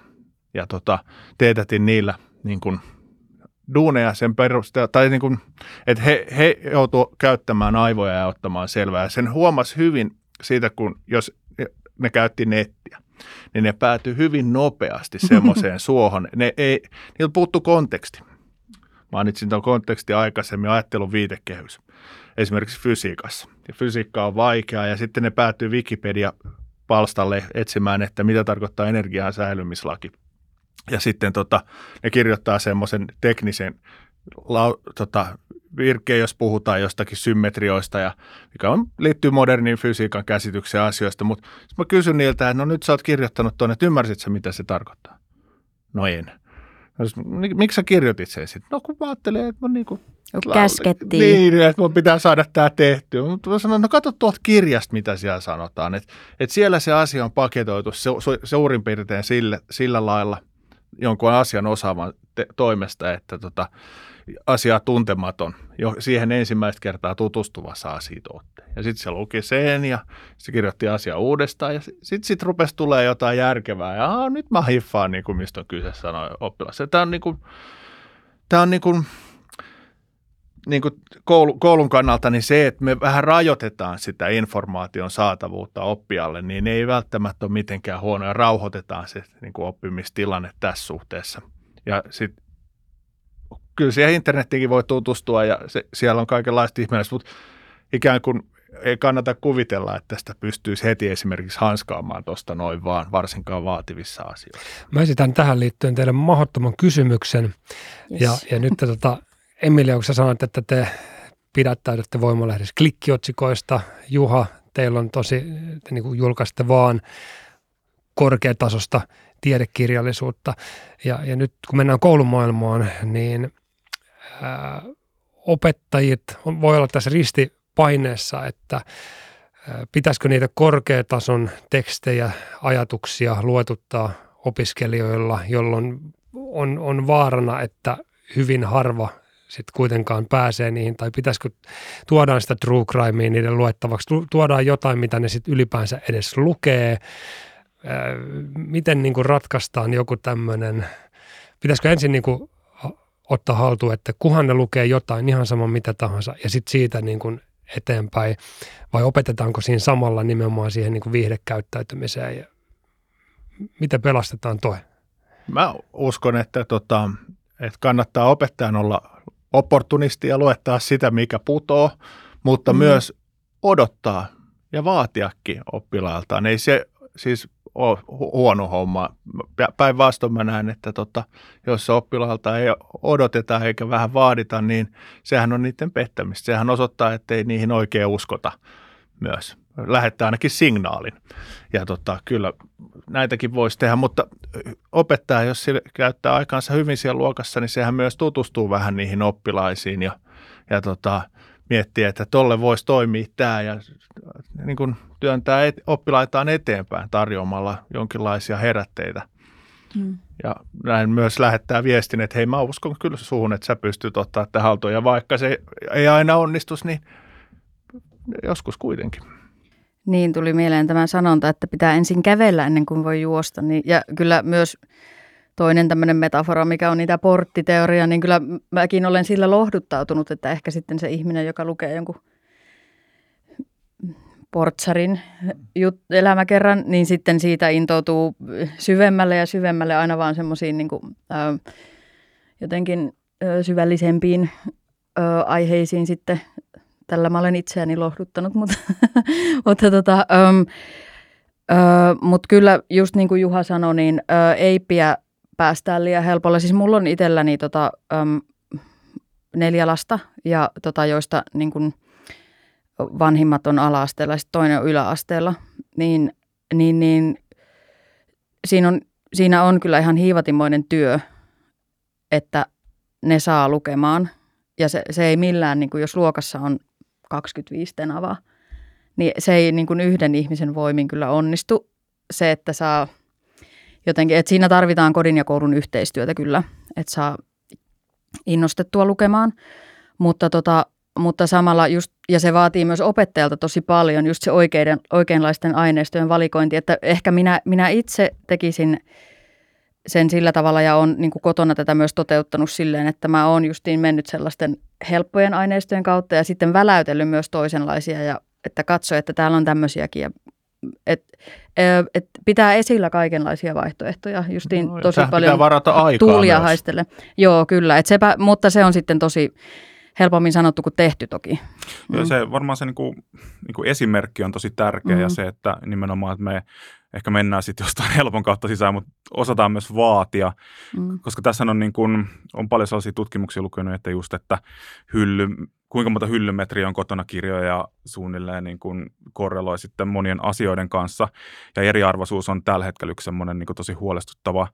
S3: ja tota, teetätin niillä niin kuin duuneja sen perusteella, tai niin kuin, että he, he joutuivat käyttämään aivoja ja ottamaan selvää. Sen huomasi hyvin siitä, kun jos ne käytti nettiä, niin ne päätyi hyvin nopeasti semmoiseen <laughs> suohon. Ne ei, niillä puuttu konteksti. Mainitsin tuon konteksti aikaisemmin, ajattelun viitekehys, esimerkiksi fysiikassa. Ja fysiikka on vaikeaa ja sitten ne päätyy Wikipedia-palstalle etsimään, että mitä tarkoittaa energian säilymislaki. Ja sitten tota, ne kirjoittaa semmoisen teknisen lau, tota, virkkeen, jos puhutaan jostakin symmetrioista, ja mikä on, liittyy moderniin fysiikan käsitykseen asioista. Mutta mä kysyn niiltä, että no nyt sä oot kirjoittanut tuonne, että ymmärsit sä, mitä se tarkoittaa? No en. No, miksi sä kirjoitit sen sitten? No kun mä ajattelin, että mä niinku
S2: Käskettiin.
S3: Niin, että mun pitää saada tämä tehtyä. Mutta mä sanoin, no katso tuolta kirjasta, mitä siellä sanotaan. Että et siellä se asia on paketoitu suurin piirtein sillä, sillä lailla jonkun asian osaavan te- toimesta, että tota, asiaa tuntematon, jo siihen ensimmäistä kertaa tutustuvassa asiatootteen. Ja sitten se luki sen ja se kirjoitti asia uudestaan ja sitten sit rupesi tulee jotain järkevää. Ja Aa, nyt mä hiffaan, niin kuin mistä on kyse, sanoi oppilas. Tämä on, niin kuin, tämä on niin kuin, niin kuin koulun kannalta niin se, että me vähän rajoitetaan sitä informaation saatavuutta oppijalle, niin ei välttämättä ole mitenkään huono ja rauhoitetaan se niin kuin oppimistilanne tässä suhteessa. Ja sitten kyllä siihen internettiinkin voi tutustua ja se, siellä on kaikenlaista ihmeellistä, mutta ikään kuin ei kannata kuvitella, että tästä pystyisi heti esimerkiksi hanskaamaan tuosta noin vaan, varsinkaan vaativissa asioissa.
S1: Mä esitän tähän liittyen teille mahdottoman kysymyksen. Yes. Ja, ja nyt tota, Emilia, kun sä sanoit, että te pidättäydytte voimalehdessä klikkiotsikoista. Juha, teillä on tosi, te niin kuin julkaiste vaan korkeatasosta tiedekirjallisuutta. Ja, ja nyt kun mennään koulumaailmaan, niin opettajit voi olla tässä ristipaineessa, että pitäisikö niitä korkeatason tekstejä, ajatuksia luetuttaa opiskelijoilla, jolloin on, on vaarana, että hyvin harva sitten kuitenkaan pääsee niihin, tai pitäisikö tuodaan sitä true crimea niiden luettavaksi, tuodaan jotain, mitä ne sitten ylipäänsä edes lukee, miten niin kuin ratkaistaan joku tämmöinen, pitäisikö ensin niin kuin ottaa haltuun, että kuhan ne lukee jotain, ihan sama mitä tahansa, ja sitten siitä niin kuin eteenpäin, vai opetetaanko siinä samalla nimenomaan siihen niin kuin viihdekäyttäytymiseen, ja miten pelastetaan toi?
S3: Mä uskon, että, tota, että kannattaa opettajan olla opportunisti ja luettaa sitä, mikä putoo, mutta mm. myös odottaa ja vaatiakin oppilailtaan. Ei se siis ole huono homma. Päinvastoin mä näen, että tota, jos oppilaalta ei odoteta eikä vähän vaadita, niin sehän on niiden pettämistä. Sehän osoittaa, että ei niihin oikein uskota myös. Lähettää ainakin signaalin. Ja tota, kyllä näitäkin voisi tehdä, mutta opettaja, jos sille käyttää aikaansa hyvin siellä luokassa, niin sehän myös tutustuu vähän niihin oppilaisiin ja, ja tota, miettii, että tolle voisi toimia tämä ja niin kuin työntää et, oppilaitaan eteenpäin tarjoamalla jonkinlaisia herätteitä. Hmm. Ja näin myös lähettää viestin, että hei mä uskon kyllä suhun, että sä pystyt ottaa tähän haltuun. Ja vaikka se ei aina onnistus, niin joskus kuitenkin.
S2: Niin, tuli mieleen tämä sanonta, että pitää ensin kävellä ennen kuin voi juosta. Niin, ja kyllä myös toinen tämmöinen metafora, mikä on niitä porttiteoria, niin kyllä mäkin olen sillä lohduttautunut, että ehkä sitten se ihminen, joka lukee jonkun portsarin jut- elämäkerran, niin sitten siitä intoutuu syvemmälle ja syvemmälle aina vaan semmoisiin niin jotenkin ö, syvällisempiin ö, aiheisiin sitten. Tällä mä olen itseäni lohduttanut, mutta, <laughs> mutta tota, mut kyllä just niin kuin Juha sanoi, niin ö, ei pidä päästään liian helpolla. Siis mulla on itselläni tota, neljä lasta, ja tota, joista niin kuin vanhimmat on ala-asteella ja toinen on yläasteella, niin, niin, niin siinä, on, siinä on kyllä ihan hiivatimoinen työ, että ne saa lukemaan. Ja se, se ei millään, niin jos luokassa on 25 tenavaa, niin se ei niin yhden ihmisen voimin kyllä onnistu. Se, että saa jotenkin, että siinä tarvitaan kodin ja koulun yhteistyötä kyllä, että saa innostettua lukemaan. Mutta, tota, mutta samalla just, ja se vaatii myös opettajalta tosi paljon, just se oikeiden, oikeanlaisten aineistojen valikointi, että ehkä minä, minä itse tekisin sen sillä tavalla ja on niin kotona tätä myös toteuttanut silleen, että mä oon justiin mennyt sellaisten helppojen aineistojen kautta ja sitten väläytellyt myös toisenlaisia ja että katso, että täällä on tämmöisiäkin ja et, et pitää esillä kaikenlaisia vaihtoehtoja, justiin no, tosi paljon
S3: pitää varata aikaa
S2: tuulia haistelle. Joo, kyllä, et sepä, mutta se on sitten tosi helpommin sanottu kuin tehty toki.
S4: Mm. Ja se varmaan se niin kuin, niin kuin esimerkki on tosi tärkeä mm. ja se, että nimenomaan, että me ehkä mennään sitten jostain <laughs> helpon kautta sisään, mutta osataan myös vaatia, mm. koska tässä on, niin kuin, on paljon sellaisia tutkimuksia lukenut, että just, että hylly, kuinka monta hyllymetriä on kotona kirjoja suunnilleen niin kuin korreloi sitten monien asioiden kanssa. Ja eriarvoisuus on tällä hetkellä yksi semmoinen niin tosi huolestuttava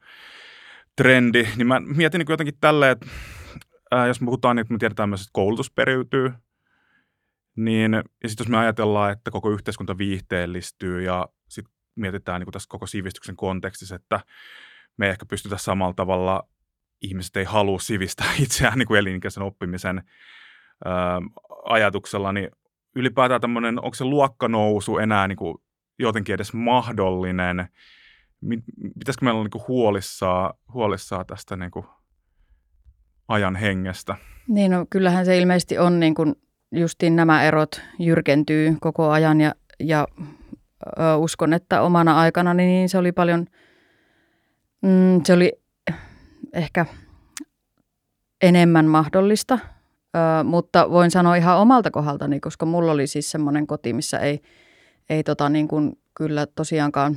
S4: trendi. Niin mä mietin niin jotenkin tälleen, että ää, jos me puhutaan, niin me tiedetään myös, että koulutus periytyy, niin ja sitten jos me ajatellaan, että koko yhteiskunta viihteellistyy ja sitten mietitään niin tässä koko sivistyksen kontekstissa, että me ei ehkä pystytä samalla tavalla, ihmiset ei halua sivistää <laughs> itseään niin kuin elinikäisen oppimisen ajatuksella, niin ylipäätään tämmöinen, onko se luokkanousu enää niin kuin jotenkin edes mahdollinen? Pitäisikö meillä olla niin huolissaan, huolissaan tästä niin kuin ajan hengestä?
S2: Niin, no kyllähän se ilmeisesti on niin kuin justiin nämä erot jyrkentyy koko ajan ja, ja ö, uskon, että omana aikana niin se oli paljon, mm, se oli ehkä enemmän mahdollista – Ö, mutta voin sanoa ihan omalta kohdaltani, koska mulla oli siis semmoinen koti, missä ei, ei tota niin kuin kyllä tosiaankaan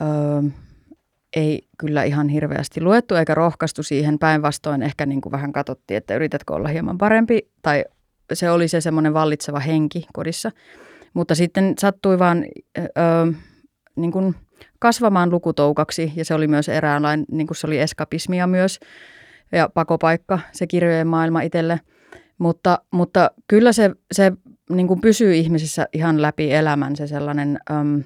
S2: ö, ei kyllä ihan hirveästi luettu eikä rohkaistu siihen. Päinvastoin ehkä niin kuin vähän katsottiin, että yritätkö olla hieman parempi tai se oli se semmoinen vallitseva henki kodissa. Mutta sitten sattui vaan ö, niin kuin kasvamaan lukutoukaksi ja se oli myös eräänlainen, niin kuin se oli eskapismia myös – ja pakopaikka, se kirjojen maailma itselle. Mutta, mutta kyllä se, se niin kuin pysyy ihmisissä ihan läpi elämän se sellainen, äm,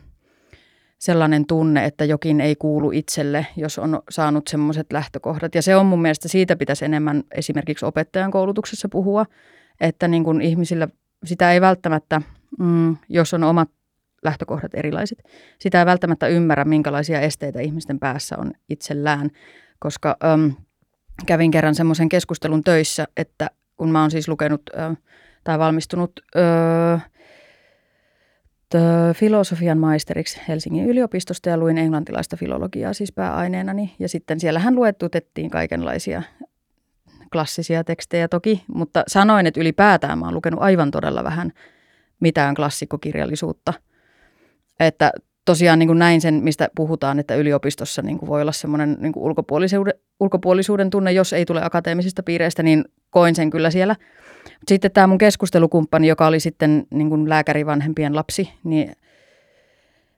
S2: sellainen tunne, että jokin ei kuulu itselle, jos on saanut semmoiset lähtökohdat. Ja se on mun mielestä, siitä pitäisi enemmän esimerkiksi opettajan koulutuksessa puhua, että niin kuin ihmisillä sitä ei välttämättä, mm, jos on omat lähtökohdat erilaiset, sitä ei välttämättä ymmärrä, minkälaisia esteitä ihmisten päässä on itsellään, koska äm, kävin kerran semmoisen keskustelun töissä, että kun mä oon siis lukenut ö, tai valmistunut ö, filosofian maisteriksi Helsingin yliopistosta ja luin englantilaista filologiaa siis pääaineenani. Ja sitten siellähän luettutettiin kaikenlaisia klassisia tekstejä toki, mutta sanoin, että ylipäätään mä oon lukenut aivan todella vähän mitään klassikkokirjallisuutta. Että tosiaan niin kuin näin sen, mistä puhutaan, että yliopistossa niin kuin voi olla semmoinen niin ulkopuolisuuden, ulkopuolisuuden tunne, jos ei tule akateemisista piireistä, niin koin sen kyllä siellä. Sitten tämä mun keskustelukumppani, joka oli sitten niin kuin lääkärivanhempien lapsi, niin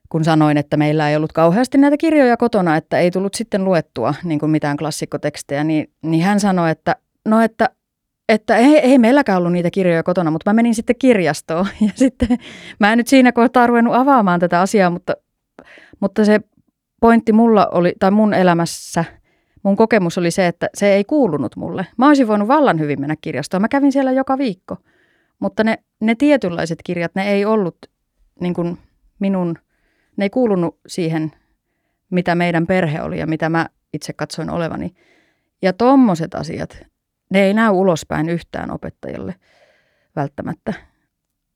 S2: kun sanoin, että meillä ei ollut kauheasti näitä kirjoja kotona, että ei tullut sitten luettua niin kuin mitään klassikkotekstejä, niin, niin hän sanoi, että no että että ei, ei meilläkään ollut niitä kirjoja kotona, mutta mä menin sitten kirjastoon <laughs> ja sitten mä en nyt siinä kohtaa ruvennut avaamaan tätä asiaa, mutta, mutta se pointti mulla oli, tai mun elämässä, mun kokemus oli se, että se ei kuulunut mulle. Mä olisin voinut vallan hyvin mennä kirjastoon. Mä kävin siellä joka viikko, mutta ne, ne tietynlaiset kirjat, ne ei ollut niin kuin minun, ne ei kuulunut siihen, mitä meidän perhe oli ja mitä mä itse katsoin olevani. Ja tommoset asiat, ne ei näy ulospäin yhtään opettajalle välttämättä.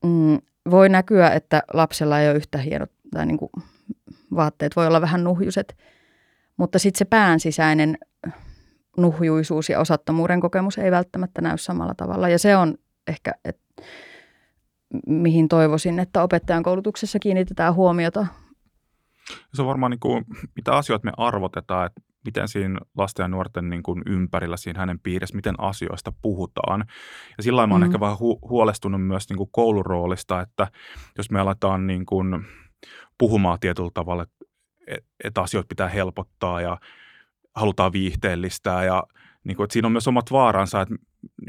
S2: Mm, voi näkyä, että lapsella ei ole yhtä hienot tai niin kuin vaatteet, voi olla vähän nuhjuset, mutta sitten se pään sisäinen nuhjuisuus ja osattomuuden kokemus ei välttämättä näy samalla tavalla. Ja se on ehkä, et, mihin toivoisin, että opettajan koulutuksessa kiinnitetään huomiota.
S4: Se on varmaan niin kuin, mitä asioita me arvotetaan. Että miten siinä lasten ja nuorten niin kuin ympärillä, siinä hänen piirissä, miten asioista puhutaan. Ja sillä mä oon mm. ehkä vähän hu- huolestunut myös niin kuin kouluroolista, että jos me aletaan niin kuin puhumaan tietyllä tavalla, että, että asioita pitää helpottaa ja halutaan viihteellistää ja niin kuin, että siinä on myös omat vaaransa, että,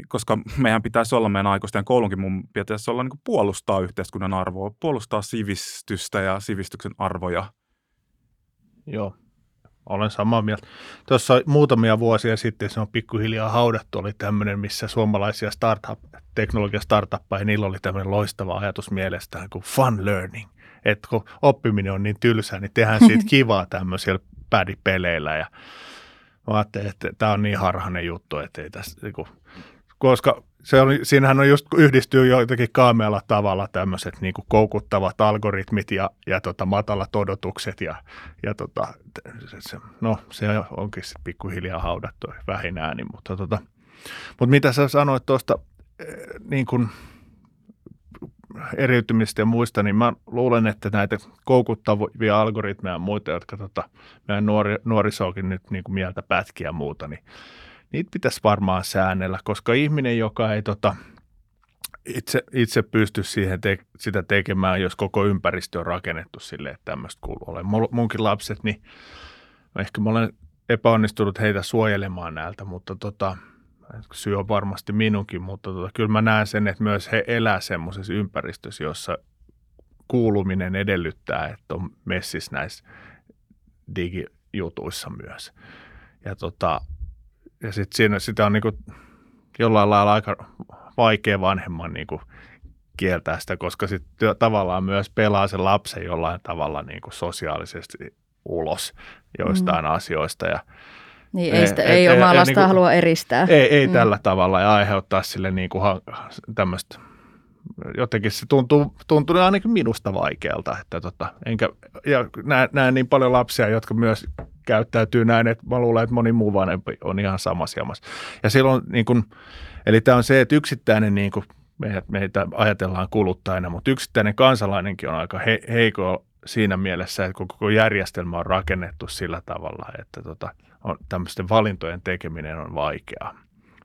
S4: koska meidän pitäisi olla meidän aikuisten koulunkin, mun pitäisi olla niin kuin puolustaa yhteiskunnan arvoa, puolustaa sivistystä ja sivistyksen arvoja.
S3: Joo, olen samaa mieltä. Tuossa muutamia vuosia sitten se on pikkuhiljaa haudattu, oli tämmöinen, missä suomalaisia startup, teknologia startuppeja, niillä oli tämmöinen loistava ajatus mielestään kuin fun learning. Että kun oppiminen on niin tylsää, niin tehdään <laughs> siitä kivaa tämmöisillä pädipeleillä ja Mä ajattelin, että tämä on niin harhainen juttu, että ei tässä, niin kuin, koska se on, siinähän on just yhdistyy joitakin kaamealla tavalla tämmöiset niin koukuttavat algoritmit ja, ja tota, matalat odotukset ja, ja tota, se, no se onkin sitten pikkuhiljaa haudattu vähin ääni, mutta, tota, mutta mitä sä sanoit tuosta eh, niin kuin eriytymistä ja muista, niin mä luulen, että näitä koukuttavia algoritmeja ja muita, jotka tota, meidän nuori, nuorisoakin nyt niin kuin mieltä pätkiä ja muuta, niin niitä pitäisi varmaan säännellä, koska ihminen, joka ei tota, itse, itse pysty siihen te, sitä tekemään, jos koko ympäristö on rakennettu sille, että tämmöistä kuuluu ole. Munkin lapset, niin ehkä mä olen epäonnistunut heitä suojelemaan näiltä, mutta tota, syy on varmasti minunkin, mutta tota, kyllä mä näen sen, että myös he elää semmoisessa ympäristössä, jossa kuuluminen edellyttää, että on messis näissä digijutuissa myös. Ja, tota, ja sitten siinä sitä on niinku jollain lailla aika vaikea vanhemman niinku kieltää sitä, koska sitten tavallaan myös pelaa se lapsen jollain tavalla niinku sosiaalisesti ulos joistain mm. asioista. Ja,
S2: niin, ei, sitä, et, ei et, omaa lasta niin halua eristää.
S3: Ei, ei mm. tällä tavalla ja aiheuttaa sille niin kuin tämmöistä, jotenkin se tuntuu, tuntuu ainakin minusta vaikealta. Että tota, enkä, ja näen, näen niin paljon lapsia, jotka myös käyttäytyy näin, että mä luulen, että moni muu vanhempi on ihan samassa jamassa. Ja silloin, niin kuin, eli tämä on se, että yksittäinen niin kuin, meitä, ajatellaan kuluttajana, mutta yksittäinen kansalainenkin on aika he, heiko siinä mielessä, että koko järjestelmä on rakennettu sillä tavalla, että tota, on, tämmöisten valintojen tekeminen on vaikeaa.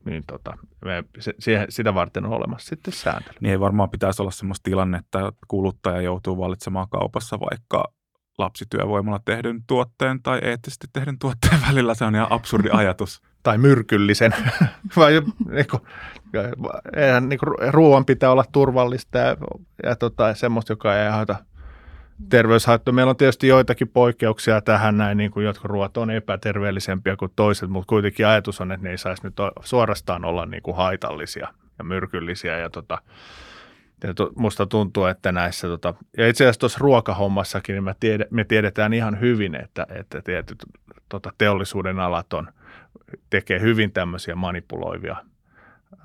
S3: Niin tota, me, se, siihen, sitä varten on olemassa sitten sääntely.
S4: Niin ei varmaan pitäisi olla semmoista tilannetta, että kuluttaja joutuu valitsemaan kaupassa vaikka lapsityövoimalla tehdyn tuotteen tai eettisesti tehdyn tuotteen välillä. Se on ihan absurdi <laughs> ajatus.
S3: tai myrkyllisen. <laughs> Vai, niin kuin, eihän, niin kuin, ruoan pitää olla turvallista ja, ja tota, semmoista, joka ei aiheuta – terveyshaittoja. Meillä on tietysti joitakin poikkeuksia tähän näin, niin kuin jotkut ruoat on epäterveellisempiä kuin toiset, mutta kuitenkin ajatus on, että ne ei saisi nyt suorastaan olla niin kuin haitallisia ja myrkyllisiä. Ja tota, ja to, musta tuntuu, että näissä, tota, ja itse asiassa tuossa ruokahommassakin, niin me, tiede, me tiedetään ihan hyvin, että, että tietyt tota, teollisuuden alat on, tekee hyvin tämmöisiä manipuloivia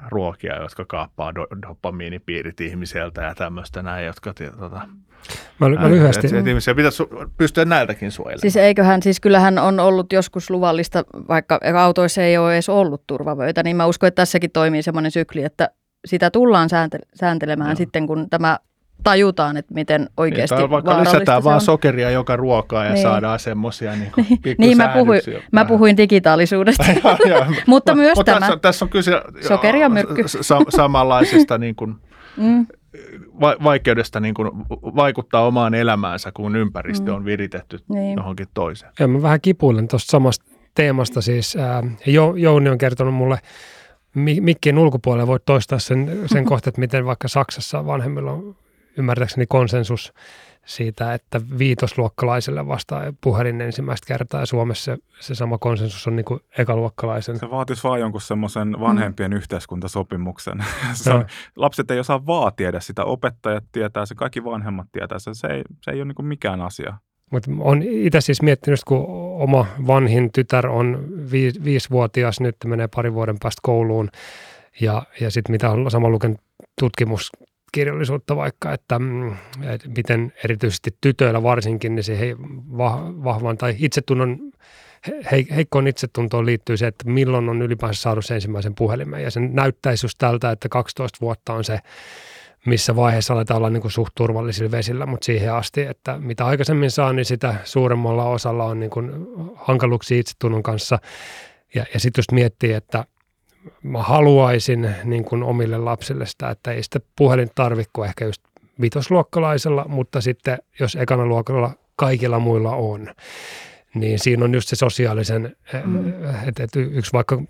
S3: ruokia, jotka kaappaa do, dopamiinipiirit ihmiseltä ja tämmöistä näin, jotka tota,
S1: Mä, mä lyhyesti.
S3: Et, et ihmisiä pitäisi pystyä näiltäkin suojelemaan.
S2: Siis eiköhän, siis kyllähän on ollut joskus luvallista, vaikka autoissa ei ole edes ollut turvavöitä, niin mä uskon, että tässäkin toimii semmoinen sykli, että sitä tullaan sääntelemään Joo. sitten, kun tämä tajutaan, että miten oikeasti niin, vaikka
S3: lisätään vaan sokeria joka ruokaa ja niin. saadaan semmoisia <laughs> niin
S2: Niin, mä puhuin, mä puhuin digitaalisuudesta. <laughs> ja, ja, <laughs> Mutta myös
S3: mutta
S2: tämä.
S3: Tässä, tässä on kyse
S2: Sokeri on myrkky.
S3: Sa- samanlaisesta niin kuin, mm. Va- vaikeudesta niin kuin, vaikuttaa omaan elämäänsä, kun ympäristö mm. on viritetty niin. johonkin toiseen.
S1: Ja mä vähän kipuilen tuosta samasta teemasta. Siis, ää, Jouni on kertonut mulle mikkien ulkopuolella voit toistaa sen, sen <laughs> kohta, että miten vaikka Saksassa vanhemmilla on ymmärtääkseni konsensus siitä, että viitosluokkalaiselle vastaa puhelin ensimmäistä kertaa ja Suomessa se sama konsensus on niin kuin ekaluokkalaisen.
S4: Se vaatisi vaan jonkun semmoisen vanhempien mm. yhteiskuntasopimuksen. <laughs> se on, lapset ei osaa vaatia edes sitä, opettajat tietää se, kaikki vanhemmat tietää se, se ei, se ei ole niin kuin mikään asia.
S1: Mutta olen itse siis miettinyt, kun oma vanhin tytär on vi, viisivuotias, nyt menee pari vuoden päästä kouluun ja, ja sitten mitä on sama lukenut tutkimus kirjallisuutta vaikka, että, mm, että miten erityisesti tytöillä varsinkin, niin se vahvan tai itsetunnon he, heikkoon itsetuntoon liittyy se, että milloin on ylipäänsä saanut sen ensimmäisen puhelimen. Ja sen näyttäisi just tältä, että 12 vuotta on se missä vaiheessa aletaan olla niin kuin suht turvallisilla vesillä, mutta siihen asti, että mitä aikaisemmin saa, niin sitä suuremmalla osalla on niin kuin hankaluuksia itsetunnon kanssa. Ja, ja sitten just miettii, että mä haluaisin niin kuin omille lapsille sitä, että ei sitä puhelin tarvitse ehkä just vitosluokkalaisella, mutta sitten jos ekana luokalla kaikilla muilla on, niin siinä on just se sosiaalisen, mm. että, että yksi vaikka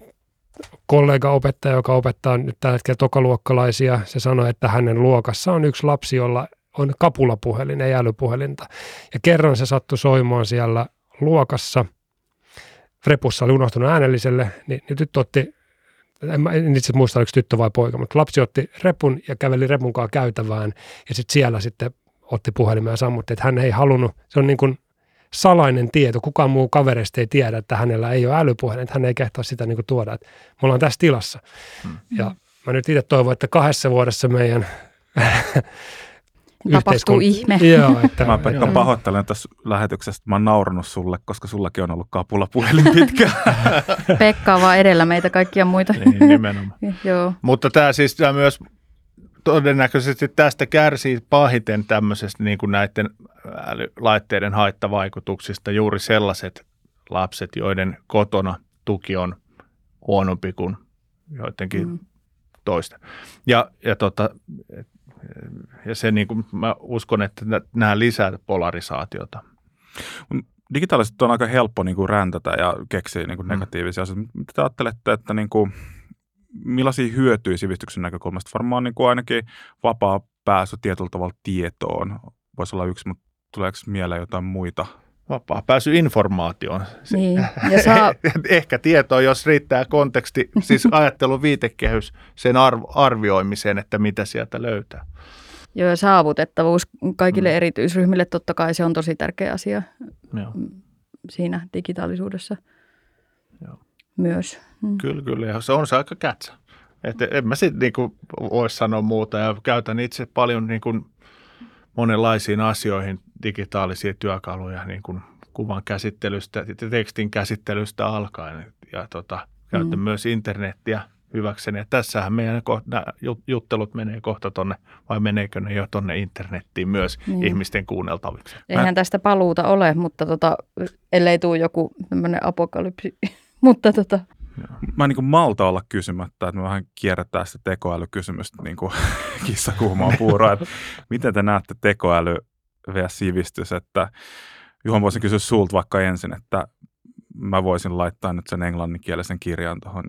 S1: kollega opettaja, joka opettaa nyt tällä hetkellä tokaluokkalaisia, se sanoi, että hänen luokassa on yksi lapsi, jolla on kapulapuhelin, ei älypuhelinta. Ja kerran se sattui soimaan siellä luokassa. Repussa oli unohtunut äänelliselle, niin nyt otti, en, en itse muista oliko tyttö vai poika, mutta lapsi otti repun ja käveli repun kanssa käytävään ja sitten siellä sitten otti puhelimeen ja sammutti, että hän ei halunnut, se on niin kuin salainen tieto. Kukaan muu kavereista ei tiedä, että hänellä ei ole älypuhelin, että hän ei kehtaa sitä niin kuin tuoda. Että me ollaan tässä tilassa. Hmm. Ja mä nyt itse toivon, että kahdessa vuodessa meidän
S2: Tapahtuu ihme.
S1: Joo, että, <laughs>
S4: mä Pekka pahoittelen tässä lähetyksessä, mä oon nauranut sulle, koska sullakin on ollut kapula puhelin <laughs> pitkään.
S2: Pekka on vaan edellä meitä kaikkia muita.
S3: Niin, nimenomaan. <laughs>
S2: Joo.
S3: Mutta tämä siis tämä myös todennäköisesti tästä kärsii pahiten tämmöisestä niin kuin näiden laitteiden haittavaikutuksista juuri sellaiset lapset, joiden kotona tuki on huonompi kuin joidenkin mm. toista. Ja, ja, tota, ja se niin kuin mä uskon, että nämä lisää polarisaatiota.
S4: Digitaalisesti on aika helppo niin kuin räntätä ja keksiä niin kuin mm. negatiivisia asioita. Mitä te ajattelette, että niin kuin, millaisia hyötyjä sivistyksen näkökulmasta? Varmaan niin kuin ainakin vapaa pääsy tietyllä tavalla tietoon voisi olla yksi, mutta tuleeko mieleen jotain muita?
S3: Vapaa pääsy informaatioon.
S2: Niin, ja <laughs> saa...
S3: Ehkä tietoa, jos riittää konteksti, siis ajattelun viitekehys sen arvioimiseen, että mitä sieltä löytää.
S2: Joo, ja saavutettavuus kaikille mm. erityisryhmille totta kai se on tosi tärkeä asia Joo. siinä digitaalisuudessa Joo. myös.
S3: Mm. Kyllä, kyllä. Ja se on se aika kätsä. Että en mä sitten niinku voi sanoa muuta ja käytän itse paljon niinku monenlaisiin asioihin digitaalisia työkaluja niin kuin kuvan käsittelystä ja tekstin käsittelystä alkaen. Ja tota, käytän mm. myös internettiä hyväkseni. Ja tässähän meidän nämä juttelut menee kohta tonne, vai meneekö ne jo tonne internettiin myös niin. ihmisten kuunneltaviksi?
S2: Eihän Mä... tästä paluuta ole, mutta tota, ellei tule joku tämmöinen apokalypsi. <laughs> mutta tota,
S4: Mä en niin malta olla kysymättä, että me vähän kierrättää sitä tekoälykysymystä <laughs> niin kuin kissa kuumaa puuroa. Että <laughs> miten te näette tekoäly vs. sivistys? Että Juhan voisin kysyä sulta vaikka ensin, että mä voisin laittaa nyt sen englanninkielisen kirjan tuohon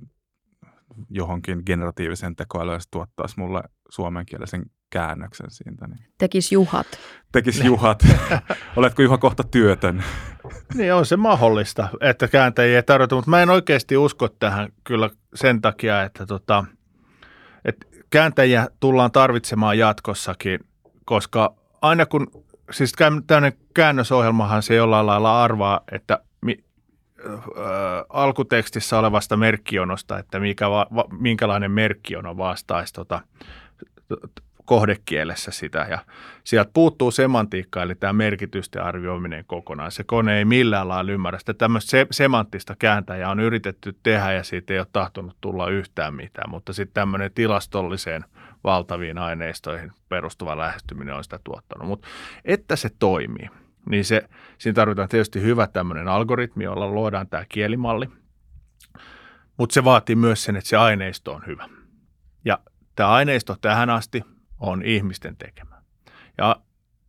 S4: johonkin generatiiviseen tekoälyyn ja se tuottaisi mulle suomenkielisen käännöksen siitä. Niin.
S2: Tekis Juhat.
S4: Tekis Juhat. <laughs> Oletko Juha kohta työtön?
S3: Niin on se mahdollista, että kääntäjiä ei tarvita, mutta mä en oikeasti usko tähän kyllä sen takia, että, tota, että kääntäjiä tullaan tarvitsemaan jatkossakin, koska aina kun, siis tämmöinen käännösohjelmahan se jollain lailla arvaa, että mi, äh, alkutekstissä olevasta merkkionosta, että mikä va, va, minkälainen merkkiono vastaisi tota, kohdekielessä sitä ja sieltä puuttuu semantiikka eli tämä merkitysten arvioiminen kokonaan. Se kone ei millään lailla ymmärrä sitä. Tämmöistä se, semanttista kääntäjää on yritetty tehdä ja siitä ei ole tahtonut tulla yhtään mitään, mutta sitten tämmöinen tilastolliseen valtaviin aineistoihin perustuva lähestyminen on sitä tuottanut. Mutta että se toimii, niin se, siinä tarvitaan tietysti hyvä tämmöinen algoritmi, jolla luodaan tämä kielimalli, mutta se vaatii myös sen, että se aineisto on hyvä. Ja tämä aineisto tähän asti on ihmisten tekemä. Ja,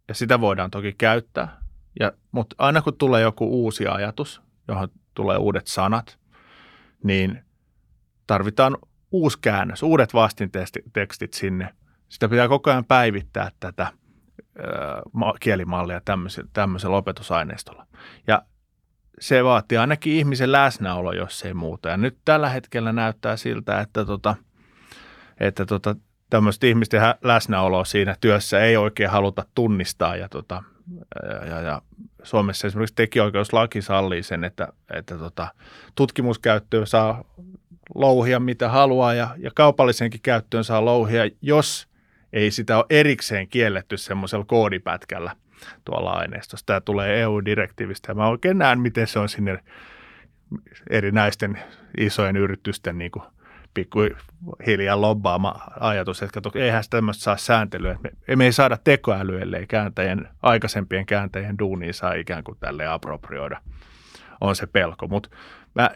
S3: ja sitä voidaan toki käyttää, ja, mutta aina kun tulee joku uusi ajatus, johon tulee uudet sanat, niin tarvitaan uusi käännös, uudet vastintekstit sinne. Sitä pitää koko ajan päivittää tätä kielimallia tämmöisellä, tämmöisellä opetusaineistolla. Ja se vaatii ainakin ihmisen läsnäolo, jos ei muuta. Ja nyt tällä hetkellä näyttää siltä, että, tota, että tota, tämmöistä ihmisten läsnäoloa siinä työssä ei oikein haluta tunnistaa ja, tota, ja, ja, Suomessa esimerkiksi tekijäoikeuslaki sallii sen, että, että tota, tutkimuskäyttöön saa louhia mitä haluaa ja, ja kaupallisenkin käyttöön saa louhia, jos ei sitä ole erikseen kielletty semmoisella koodipätkällä tuolla aineistossa. Tämä tulee EU-direktiivistä ja mä oikein näen, miten se on sinne erinäisten isojen yritysten niin kuin pikkuhiljaa lobbaama ajatus, että kato, eihän tämmöistä saa sääntelyä. Me, me ei saada tekoälyä, ellei kääntäjien, aikaisempien kääntäjien duunia saa ikään kuin tälle aproprioida. On se pelko. Mutta mä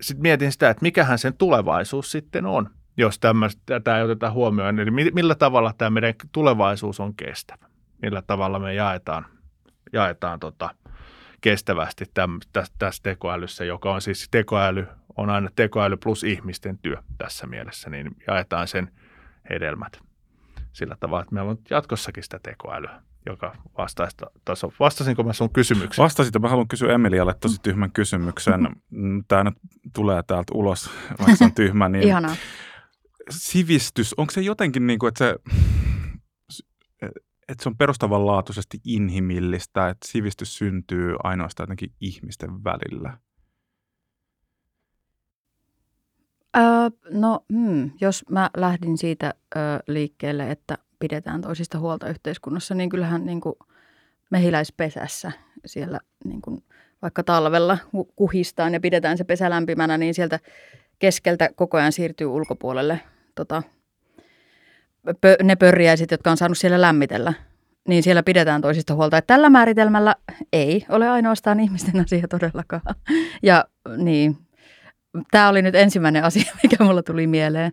S3: sitten mietin sitä, että mikähän sen tulevaisuus sitten on, jos tätä ei oteta huomioon. Eli millä tavalla tämä meidän tulevaisuus on kestävä. Millä tavalla me jaetaan, jaetaan tota, kestävästi täm, tässä, tässä tekoälyssä, joka on siis tekoäly, on aina tekoäly plus ihmisten työ tässä mielessä, niin jaetaan sen hedelmät sillä tavalla, että meillä on jatkossakin sitä tekoälyä, joka vastaisi taso. Vastasinko mä sun kysymykseen?
S4: Vastasit, mä haluan kysyä Emilialle tosi tyhmän kysymyksen. Tämä nyt tulee täältä ulos, vaikka se on tyhmä. Niin
S2: Ihanaa.
S4: Sivistys, onko se jotenkin niin kuin, että se että se on perustavanlaatuisesti inhimillistä, että sivistys syntyy ainoastaan jotenkin ihmisten välillä?
S2: Öö, no, hmm, jos mä lähdin siitä ö, liikkeelle, että pidetään toisista huolta yhteiskunnassa, niin kyllähän niin kuin mehiläispesässä siellä niin kuin vaikka talvella kuhistaan ja pidetään se pesä lämpimänä, niin sieltä keskeltä koko ajan siirtyy ulkopuolelle tota, pö, ne pörjäiset, jotka on saanut siellä lämmitellä, niin siellä pidetään toisista huolta. Että tällä määritelmällä ei ole ainoastaan ihmisten <laughs> asia todellakaan. Ja niin, tämä oli nyt ensimmäinen asia, <laughs> mikä mulla tuli mieleen.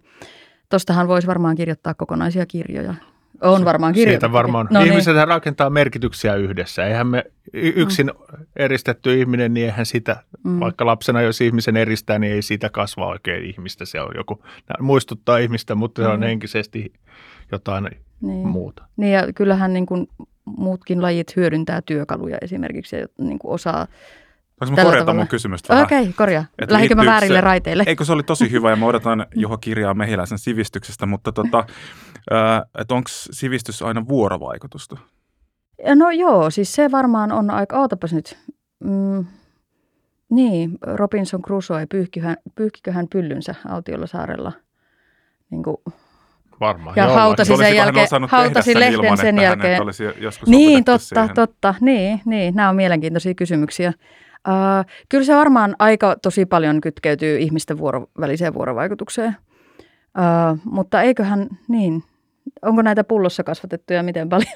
S2: Tostahan voisi varmaan kirjoittaa kokonaisia kirjoja. On varmaan kirjoitettu.
S3: Siitä varmaan. No Ihmiset niin. rakentaa merkityksiä yhdessä. Eihän me yksin mm. eristetty ihminen, niin eihän sitä, mm. vaikka lapsena jos ihmisen eristää, niin ei siitä kasva oikein ihmistä. Se on joku, muistuttaa ihmistä, mutta se on mm. henkisesti jotain niin. muuta.
S2: Niin ja kyllähän niin kuin muutkin lajit hyödyntää työkaluja esimerkiksi ja niin kuin osaa
S4: Voinko mä korjata tavalla? mun kysymystä vähän?
S2: Okei, okay, korjaa. Lähinkö mä väärille
S4: se,
S2: raiteille?
S4: Eikö se oli tosi hyvä ja mä odotan Juho kirjaa mehiläisen sivistyksestä, mutta tota, että onko sivistys aina vuorovaikutusta?
S2: No joo, siis se varmaan on aika, ootapas nyt. Mm, niin, Robinson Crusoe, pyyhkiköhän, pyyhkiköhän pyllynsä Autiolla saarella niin kuin
S3: Varmaan.
S2: Ja hautasi sen jälkeen, hautasi sen lehden ilman, sen jälkeen. Niin, totta, siihen. totta. Niin, niin, nämä on mielenkiintoisia kysymyksiä. Uh, kyllä se varmaan aika tosi paljon kytkeytyy ihmisten vuoro, väliseen vuorovaikutukseen. Uh, mutta eiköhän, niin, onko näitä pullossa kasvatettuja miten paljon?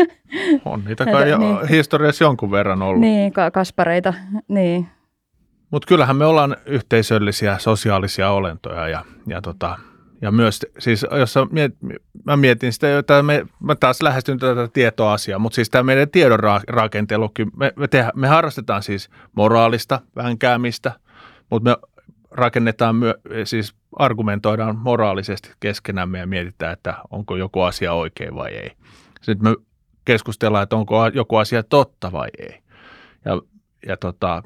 S2: <laughs>
S3: On niitä kai näitä, niin. historiassa jonkun verran ollut.
S2: Niin, ka- kaspareita, niin.
S3: Mutta kyllähän me ollaan yhteisöllisiä, sosiaalisia olentoja ja, ja tota, ja myös, siis jos miet, mä mietin sitä, että me, mä taas lähestyn tätä tietoasiaa, mutta siis tämä meidän tiedon rakentelukin, me, me, tehdä, me harrastetaan siis moraalista vänkäämistä, mutta me rakennetaan, myö, siis argumentoidaan moraalisesti keskenämme ja mietitään, että onko joku asia oikein vai ei. Sitten me keskustellaan, että onko joku asia totta vai ei. Ja, ja, tota,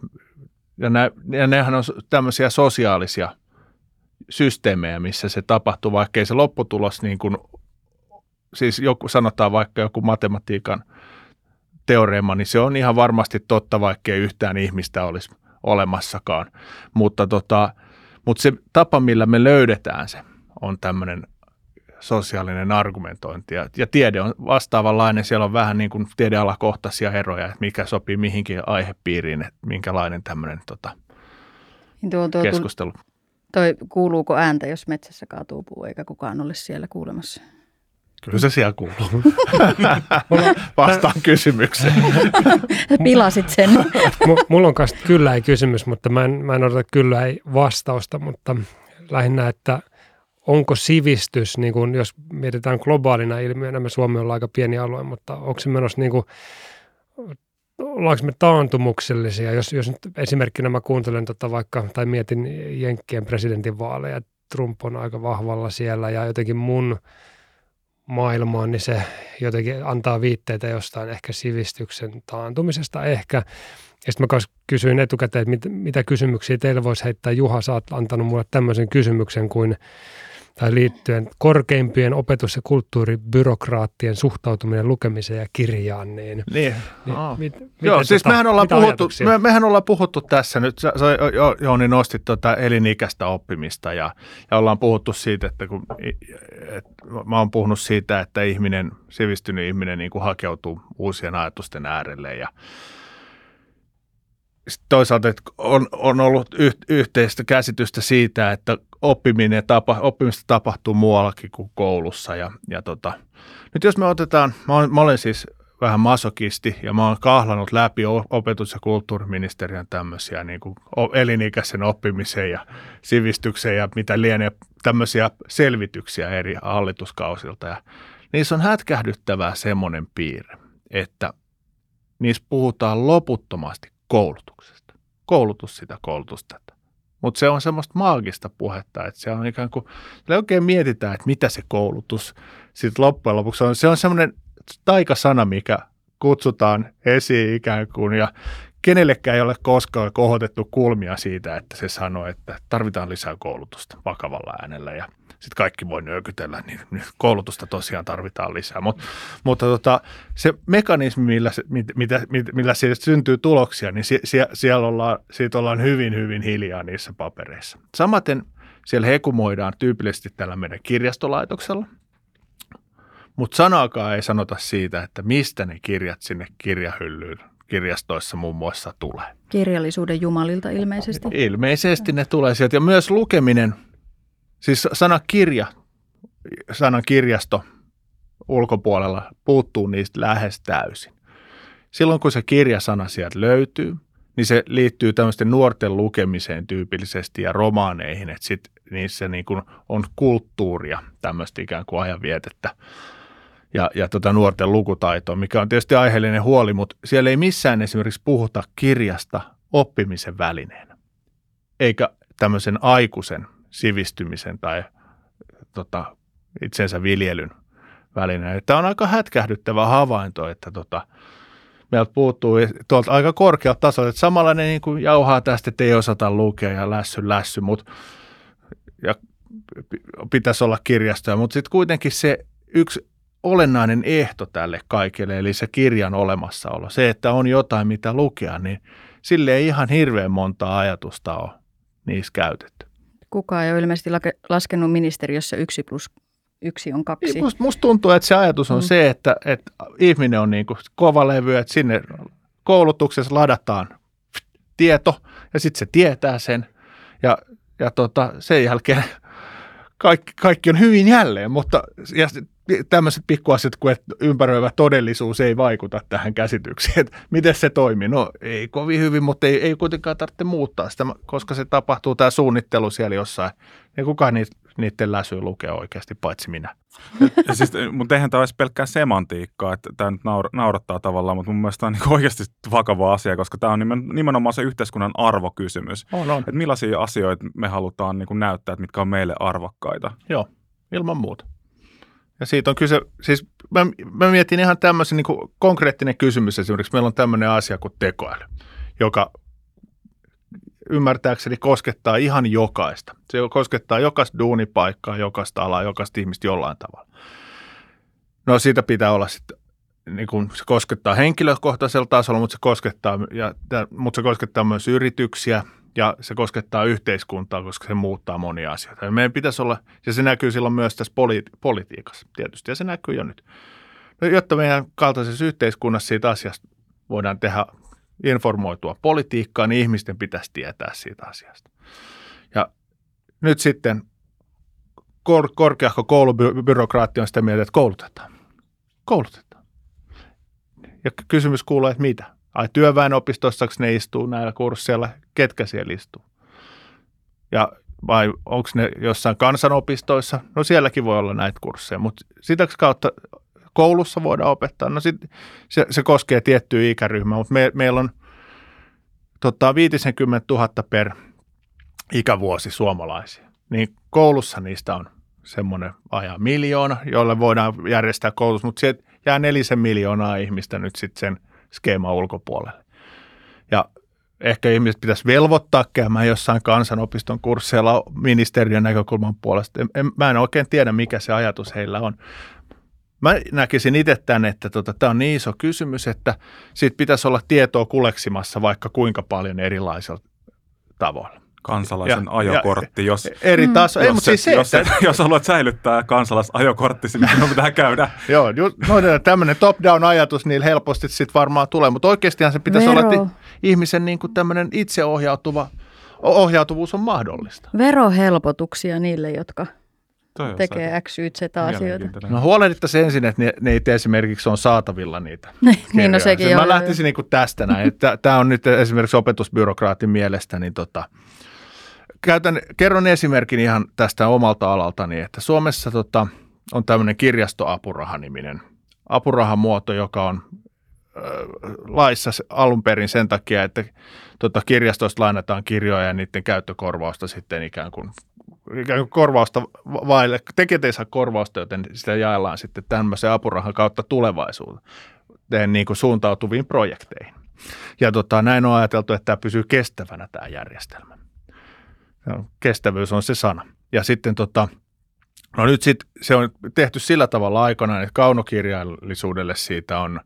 S3: ja, nä, ja nehän on tämmöisiä sosiaalisia – systeemejä, missä se tapahtuu, vaikka ei se lopputulos niin kuin, siis joku, sanotaan vaikka joku matematiikan teoreema, niin se on ihan varmasti totta, vaikka ei yhtään ihmistä olisi olemassakaan. Mutta, tota, mutta se tapa, millä me löydetään se, on tämmöinen sosiaalinen argumentointi. Ja, ja tiede on vastaavanlainen. Siellä on vähän niin kuin tiedealakohtaisia eroja, että mikä sopii mihinkin aihepiiriin, että minkälainen tämmöinen tota, niin tuo, tuo, keskustelu.
S2: Toi, kuuluuko ääntä, jos metsässä kaatuu puu, eikä kukaan ole siellä kuulemassa?
S3: Kyllä se siellä kuuluu. <laughs> Vastaan kysymykseen. <laughs>
S2: Pilasit sen.
S1: Mulla on kanssa kyllä ei kysymys, mutta mä en, mä en odota kyllä ei vastausta, mutta lähinnä, että onko sivistys, niin kun, jos mietitään globaalina ilmiönä, me Suomi on aika pieni alue, mutta onko se menossa niin kuin ollaanko me taantumuksellisia, jos, jos nyt esimerkkinä mä kuuntelen tota vaikka, tai mietin Jenkkien presidentinvaaleja, Trump on aika vahvalla siellä ja jotenkin mun maailmaan, niin se jotenkin antaa viitteitä jostain ehkä sivistyksen taantumisesta ehkä. Ja sitten mä kysyin etukäteen, että mit, mitä kysymyksiä teille voisi heittää. Juha, sä oot antanut mulle tämmöisen kysymyksen kuin – tai liittyen korkeimpien opetus- ja kulttuuribyrokraattien suhtautuminen lukemiseen ja kirjaan. Niin,
S3: niin. niin oh. mit, Joo, siis tota, mehän ollaan, puhuttu, me, mehän ollaan puhuttu tässä nyt, sä, sä Jouni nostit tuota elinikäistä oppimista ja, ja ollaan puhuttu siitä, että kun et, mä oon puhunut siitä, että ihminen, sivistynyt ihminen niin kuin hakeutuu uusien ajatusten äärelle ja sit toisaalta että on, on ollut yh, yhteistä käsitystä siitä, että oppiminen tapa, oppimista tapahtuu muuallakin kuin koulussa. Ja, ja tota, nyt jos me otetaan, mä olen, mä olen siis vähän masokisti ja mä oon kahlanut läpi opetus- ja kulttuuriministeriön tämmöisiä niin kuin elinikäisen oppimisen ja sivistyksen ja mitä lienee tämmöisiä selvityksiä eri hallituskausilta. Ja niissä on hätkähdyttävää semmoinen piirre, että niissä puhutaan loputtomasti koulutuksesta. Koulutus sitä, koulutus tätä. Mutta se on semmoista maagista puhetta, että se on ikään kuin, oikein mietitään, että mitä se koulutus sitten loppujen lopuksi on. Se on semmoinen taikasana, mikä kutsutaan esiin ikään kuin ja kenellekään ei ole koskaan kohotettu kulmia siitä, että se sanoo, että tarvitaan lisää koulutusta vakavalla äänellä ja sitten kaikki voi nyökytellä, niin koulutusta tosiaan tarvitaan lisää. Mut, mutta tota, se mekanismi, millä, se, mit, mitä, mit, millä siitä syntyy tuloksia, niin sie, sie, siellä ollaan, siitä ollaan hyvin, hyvin hiljaa niissä papereissa. Samaten siellä hekumoidaan tyypillisesti tällä meidän kirjastolaitoksella, mutta sanaakaan ei sanota siitä, että mistä ne kirjat sinne kirjahyllyyn kirjastoissa muun muassa tulee.
S2: Kirjallisuuden jumalilta ilmeisesti.
S3: Ilmeisesti ne tulee sieltä. Ja myös lukeminen, siis sana kirja, sanan kirjasto ulkopuolella puuttuu niistä lähes täysin. Silloin kun se kirjasana sieltä löytyy, niin se liittyy tämmöisten nuorten lukemiseen tyypillisesti ja romaaneihin, että sit niissä niin kuin on kulttuuria, tämmöistä ikään kuin ajanvietettä ja, ja tota nuorten lukutaitoa, mikä on tietysti aiheellinen huoli, mutta siellä ei missään esimerkiksi puhuta kirjasta oppimisen välineenä, eikä tämmöisen aikuisen sivistymisen tai tota, itsensä viljelyn välineenä. Tämä on aika hätkähdyttävä havainto, että tota, meiltä puuttuu tuolta aika korkealta tasolta, että samanlainen niin kuin jauhaa tästä, että ei osata lukea ja lässy lässy, mutta ja pitäisi olla kirjastoja, mutta sitten kuitenkin se yksi olennainen ehto tälle kaikille, eli se kirjan olemassaolo. Se, että on jotain, mitä lukea, niin sille ei ihan hirveän monta ajatusta ole niissä käytetty.
S2: Kukaan ei ole ilmeisesti laskenut ministeriössä yksi plus yksi on kaksi.
S3: Niin, musta, musta tuntuu, että se ajatus on mm. se, että, että ihminen on niin kuin kova levy, että sinne koulutuksessa ladataan tieto ja sitten se tietää sen ja, ja tota, sen jälkeen <laughs> kaikki, kaikki on hyvin jälleen, mutta ja tämmöiset pikkuasiat kuin, että ympäröivä todellisuus ei vaikuta tähän käsitykseen. Että miten se toimii? No ei kovin hyvin, mutta ei, ei kuitenkaan tarvitse muuttaa sitä, koska se tapahtuu tämä suunnittelu siellä jossain. Ja kukaan niitä, niiden läsyä lukee oikeasti, paitsi minä.
S4: Ja siis, mutta eihän tämä olisi pelkkää semantiikkaa, että tämä nyt naur- naurattaa tavallaan, mutta mun mielestä tämä on niin oikeasti vakava asia, koska tämä on nimenomaan se yhteiskunnan arvokysymys.
S3: On, on.
S4: Että millaisia asioita me halutaan niin näyttää, että mitkä on meille arvokkaita.
S3: Joo, ilman muuta. Ja siitä on kyse, siis mä, mä mietin ihan tämmöisen niin konkreettinen kysymys esimerkiksi. Meillä on tämmöinen asia kuin tekoäly, joka ymmärtääkseni koskettaa ihan jokaista. Se koskettaa jokaista duunipaikkaa, jokaista alaa, jokaista ihmistä jollain tavalla. No siitä pitää olla sitten, niin kuin se koskettaa henkilökohtaisella tasolla, mutta se koskettaa, ja, mutta se koskettaa myös yrityksiä, ja se koskettaa yhteiskuntaa, koska se muuttaa monia asioita. Ja meidän pitäisi olla, ja se näkyy silloin myös tässä poli- politiikassa tietysti, ja se näkyy jo nyt. No, jotta meidän kaltaisessa yhteiskunnassa siitä asiasta voidaan tehdä informoitua politiikkaa, niin ihmisten pitäisi tietää siitä asiasta. Ja nyt sitten kor- korkeahko koulubyrokraatti on sitä mieltä, että koulutetaan. Koulutetaan. Ja kysymys kuuluu, että mitä? Ai työväenopistossa ne istuu näillä kursseilla, ketkä siellä istuu? Ja vai onko ne jossain kansanopistoissa? No sielläkin voi olla näitä kursseja, mutta sitä kautta koulussa voidaan opettaa. No sit, se, se koskee tiettyä ikäryhmää, mutta me, meillä on tota, 50 000 per ikävuosi suomalaisia. Niin koulussa niistä on semmoinen aja miljoona, jolle voidaan järjestää koulutus, mutta sieltä jää nelisen miljoonaa ihmistä nyt sitten sen skeema ulkopuolelle. Ja ehkä ihmiset pitäisi velvoittaa käymään jossain kansanopiston kursseilla ministeriön näkökulman puolesta. En, en, mä en oikein tiedä, mikä se ajatus heillä on. Mä näkisin itse tämän, että tota, tämä on niin iso kysymys, että siitä pitäisi olla tietoa kuleksimassa vaikka kuinka paljon erilaisilla tavoilla.
S4: Kansalaisen
S3: Ja-
S4: ajokortti, jos,
S3: eri taso. Ei,
S4: jos,
S3: mutta siis se,
S4: jos,
S3: että,
S4: jos haluat säilyttää kansalaisajokorttisi, niin sinun pitää käydä. <laughs>
S3: joo, just, no, tämmöinen top-down ajatus niillä helposti sitten varmaan tulee, mutta oikeastihan se pitäisi olla,
S2: Vero.
S3: että ihmisen niin kuin tämmöinen itseohjautuva ohjautuvuus on mahdollista.
S2: Verohelpotuksia niille, jotka
S4: Toi
S2: tekee X, Y, Z asioita.
S3: No huolehdittaisiin ensin, että ne, ne ei esimerkiksi on saatavilla niitä <laughs>
S2: niin, no sekin
S3: Se-
S2: on.
S3: Mä lähtisin niin kuin tästä näin. Tämä on nyt esimerkiksi opetusbyrokraatin mielestä, niin tota, käytän, kerron esimerkin ihan tästä omalta alaltani, että Suomessa tota, on tämmöinen kirjastoapuraha-niminen apurahamuoto, joka on ö, laissa alun perin sen takia, että tota, kirjastoista lainataan kirjoja ja niiden käyttökorvausta sitten ikään kuin, ikään kuin korvausta va- vaille, tekijät ei saa korvausta, joten sitä jaellaan sitten tämmöisen apurahan kautta tulevaisuuteen niin kuin suuntautuviin projekteihin. Ja tota, näin on ajateltu, että tämä pysyy kestävänä tämä järjestelmä. Kestävyys on se sana. Ja sitten tota, no nyt sit se on tehty sillä tavalla aikana, että kaunokirjallisuudelle siitä on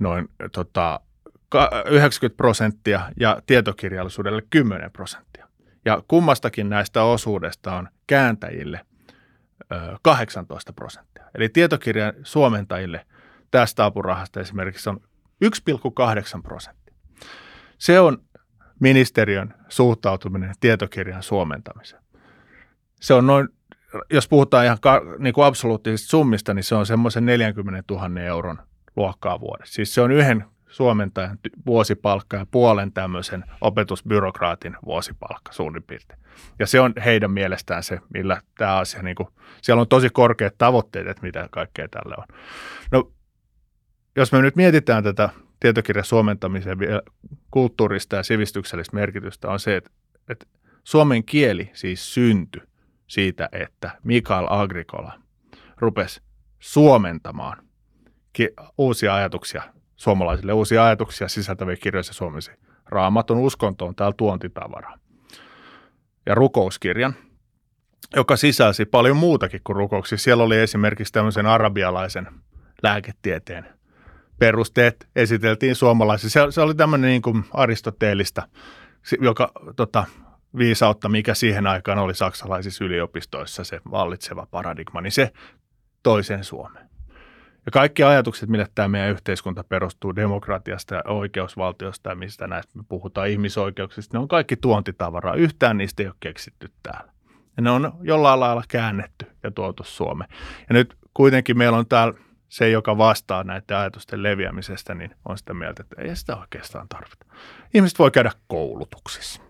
S3: noin tota, ka- 90 prosenttia ja tietokirjallisuudelle 10 prosenttia. Ja kummastakin näistä osuudesta on kääntäjille ö, 18 prosenttia. Eli tietokirjan suomentajille tästä apurahasta esimerkiksi on 1,8 prosenttia. Se on ministeriön suhtautuminen tietokirjan suomentamiseen. Se on noin, jos puhutaan ihan niin kuin absoluuttisista summista, niin se on semmoisen 40 000 euron luokkaa vuodessa. Siis se on yhden suomentajan vuosipalkka ja puolen tämmöisen opetusbyrokraatin vuosipalkka suurin piirtein. Ja se on heidän mielestään se, millä tämä asia, niin kuin, siellä on tosi korkeat tavoitteet, että mitä kaikkea tälle on. No, jos me nyt mietitään tätä tietokirjan suomentamisen kulttuurista ja sivistyksellistä merkitystä, on se, että, että suomen kieli siis syntyi siitä, että Mikael Agricola rupesi suomentamaan uusia ajatuksia suomalaisille, uusia ajatuksia sisältäviä kirjoja suomesi. Raamatun uskonto on täällä tuontitavaraa. Ja rukouskirjan, joka sisälsi paljon muutakin kuin rukouksia. Siellä oli esimerkiksi tämmöisen arabialaisen lääketieteen perusteet esiteltiin suomalaisille. Se, se oli tämmöinen niin kuin aristoteellista, joka tota, viisautta, mikä siihen aikaan oli saksalaisissa yliopistoissa se vallitseva paradigma, niin se toiseen Suomeen. Ja kaikki ajatukset, millä tämä meidän yhteiskunta perustuu demokratiasta ja oikeusvaltiosta ja mistä näistä me puhutaan ihmisoikeuksista, ne on kaikki tuontitavaraa. Yhtään niistä ei ole keksitty täällä. Ja ne on jollain lailla käännetty ja tuotu Suomeen. Ja nyt kuitenkin meillä on täällä se, joka vastaa näiden ajatusten leviämisestä, niin on sitä mieltä, että ei sitä oikeastaan tarvita. Ihmiset voi käydä koulutuksissa.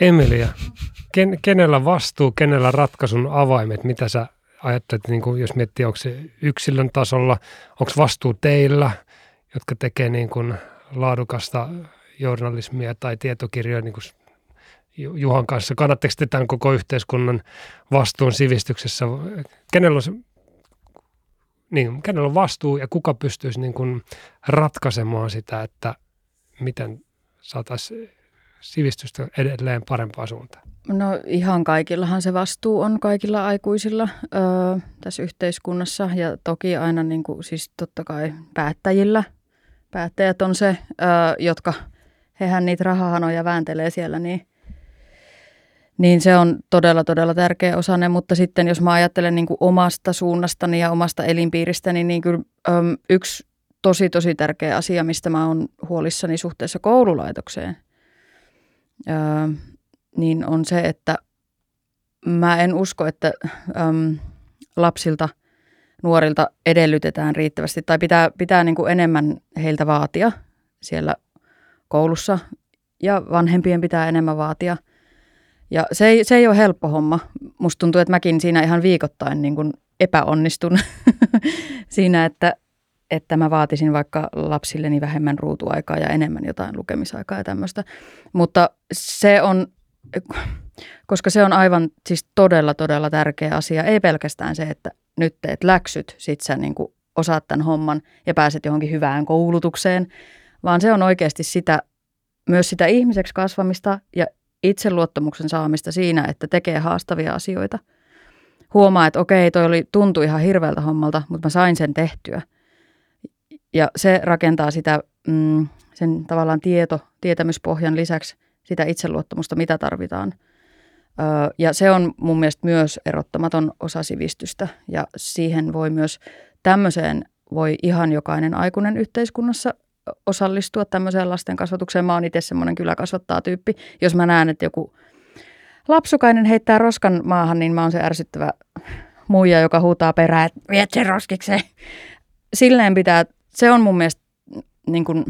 S1: Emilia, ken, kenellä vastuu, kenellä ratkaisun avaimet, mitä sä ajattelet, niin kuin jos miettii, onko se yksilön tasolla, onko vastuu teillä, jotka tekee niin kuin laadukasta journalismia tai tietokirjoja niin kuin Ju- Juhan kanssa, kannatteko te tämän koko yhteiskunnan vastuun sivistyksessä? Kenellä on, niin, kenellä on vastuu ja kuka pystyisi niin kuin ratkaisemaan sitä, että miten saataisiin sivistystä edelleen parempaan suuntaan?
S2: No ihan kaikillahan se vastuu on kaikilla aikuisilla öö, tässä yhteiskunnassa ja toki aina niin kuin, siis totta kai päättäjillä. Päättäjät on se, öö, jotka, hehän niitä rahahanoja vääntelee siellä, niin, niin se on todella todella tärkeä osane. Mutta sitten jos mä ajattelen niin kuin omasta suunnastani ja omasta elinpiiristäni, niin kyllä öm, yksi tosi tosi tärkeä asia, mistä mä oon huolissani suhteessa koululaitokseen, öö, niin on se, että mä en usko, että äm, lapsilta, nuorilta edellytetään riittävästi tai pitää, pitää niin kuin enemmän heiltä vaatia siellä koulussa ja vanhempien pitää enemmän vaatia. Ja se ei, se ei ole helppo homma. Musta tuntuu, että mäkin siinä ihan viikoittain niin kuin epäonnistun <laughs> siinä, että, että mä vaatisin vaikka lapsilleni vähemmän ruutuaikaa ja enemmän jotain lukemisaikaa ja tämmöistä. Mutta se on koska se on aivan siis todella, todella tärkeä asia. Ei pelkästään se, että nyt teet läksyt, sit sä niin kuin osaat tämän homman ja pääset johonkin hyvään koulutukseen, vaan se on oikeasti sitä, myös sitä ihmiseksi kasvamista ja itseluottamuksen saamista siinä, että tekee haastavia asioita. Huomaa, että okei, toi oli, tuntui ihan hirveältä hommalta, mutta mä sain sen tehtyä. Ja se rakentaa sitä, mm, sen tavallaan tieto, tietämyspohjan lisäksi sitä itseluottamusta, mitä tarvitaan. Ö, ja se on mun mielestä myös erottamaton osa sivistystä ja siihen voi myös tämmöiseen voi ihan jokainen aikuinen yhteiskunnassa osallistua tämmöiseen lasten kasvatukseen. Mä oon itse semmoinen kyllä kasvattaa tyyppi. Jos mä näen, että joku lapsukainen heittää roskan maahan, niin mä oon se ärsyttävä muija, joka huutaa perään, että viet sen roskikseen. Silleen pitää, se on mun mielestä niin kuin,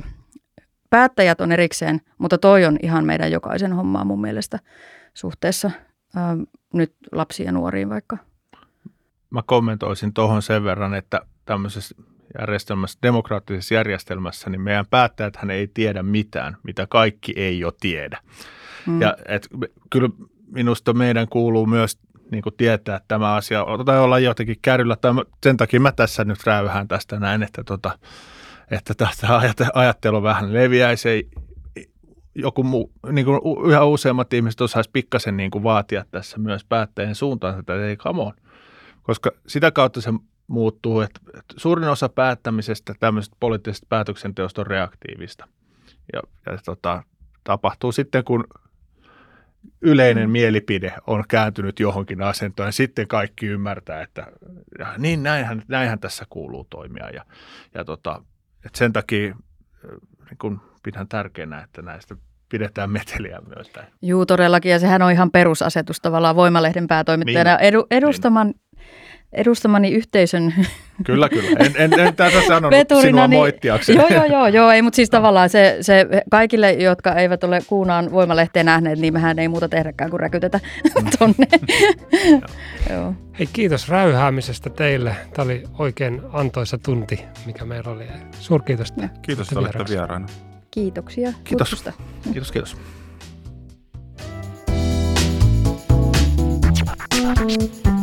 S2: päättäjät on erikseen, mutta toi on ihan meidän jokaisen hommaa mun mielestä suhteessa ää, nyt lapsiin ja nuoriin vaikka.
S3: Mä kommentoisin tuohon sen verran, että tämmöisessä järjestelmässä, demokraattisessa järjestelmässä, niin meidän päättäjät hän ei tiedä mitään, mitä kaikki ei jo tiedä. Mm. Ja et, kyllä minusta meidän kuuluu myös niin kuin tietää että tämä asia, tai olla jotenkin kärryllä, tai sen takia mä tässä nyt räyhän tästä näin, että, tota, että tästä ajattelu vähän leviäisi, joku muu, niin kuin yhä useammat ihmiset osaisi pikkasen niin kuin vaatia tässä myös päättäjien suuntaan, että ei come on. Koska sitä kautta se muuttuu, että, suurin osa päättämisestä, tämmöisestä poliittisesta päätöksenteosta on reaktiivista. Ja, ja tota, tapahtuu sitten, kun yleinen mm. mielipide on kääntynyt johonkin asentoon ja sitten kaikki ymmärtää, että ja niin näinhän, näinhän tässä kuuluu toimia. Ja, ja tota, että sen takia niin kun pidän tärkeänä, että näistä pidetään meteliä myös.
S2: Juu, todellakin. Ja sehän on ihan perusasetus tavallaan Voimalehden päätoimittajana niin, edu, edustaman niin edustamani yhteisön... <laughs>
S3: Kyllä, kyllä. En, en, en tässä sanonut veturina, sinua niin, moittiakseni.
S2: Joo, joo, joo, joo, ei, mutta siis tavallaan se, se kaikille, jotka eivät ole Kuunaan voimalehteen nähneet, niin mehän ei muuta tehdäkään kuin räkytetä mm. <laughs> tonne. <laughs>
S1: joo. Hei, kiitos räyhäämisestä teille. Tämä oli oikein antoisa tunti, mikä meillä oli. Suurkiitos.
S4: Te, kiitos, että olette vieraana.
S2: Kiitoksia
S3: kiitos. kutsusta. Kiitos, kiitos. Thank you.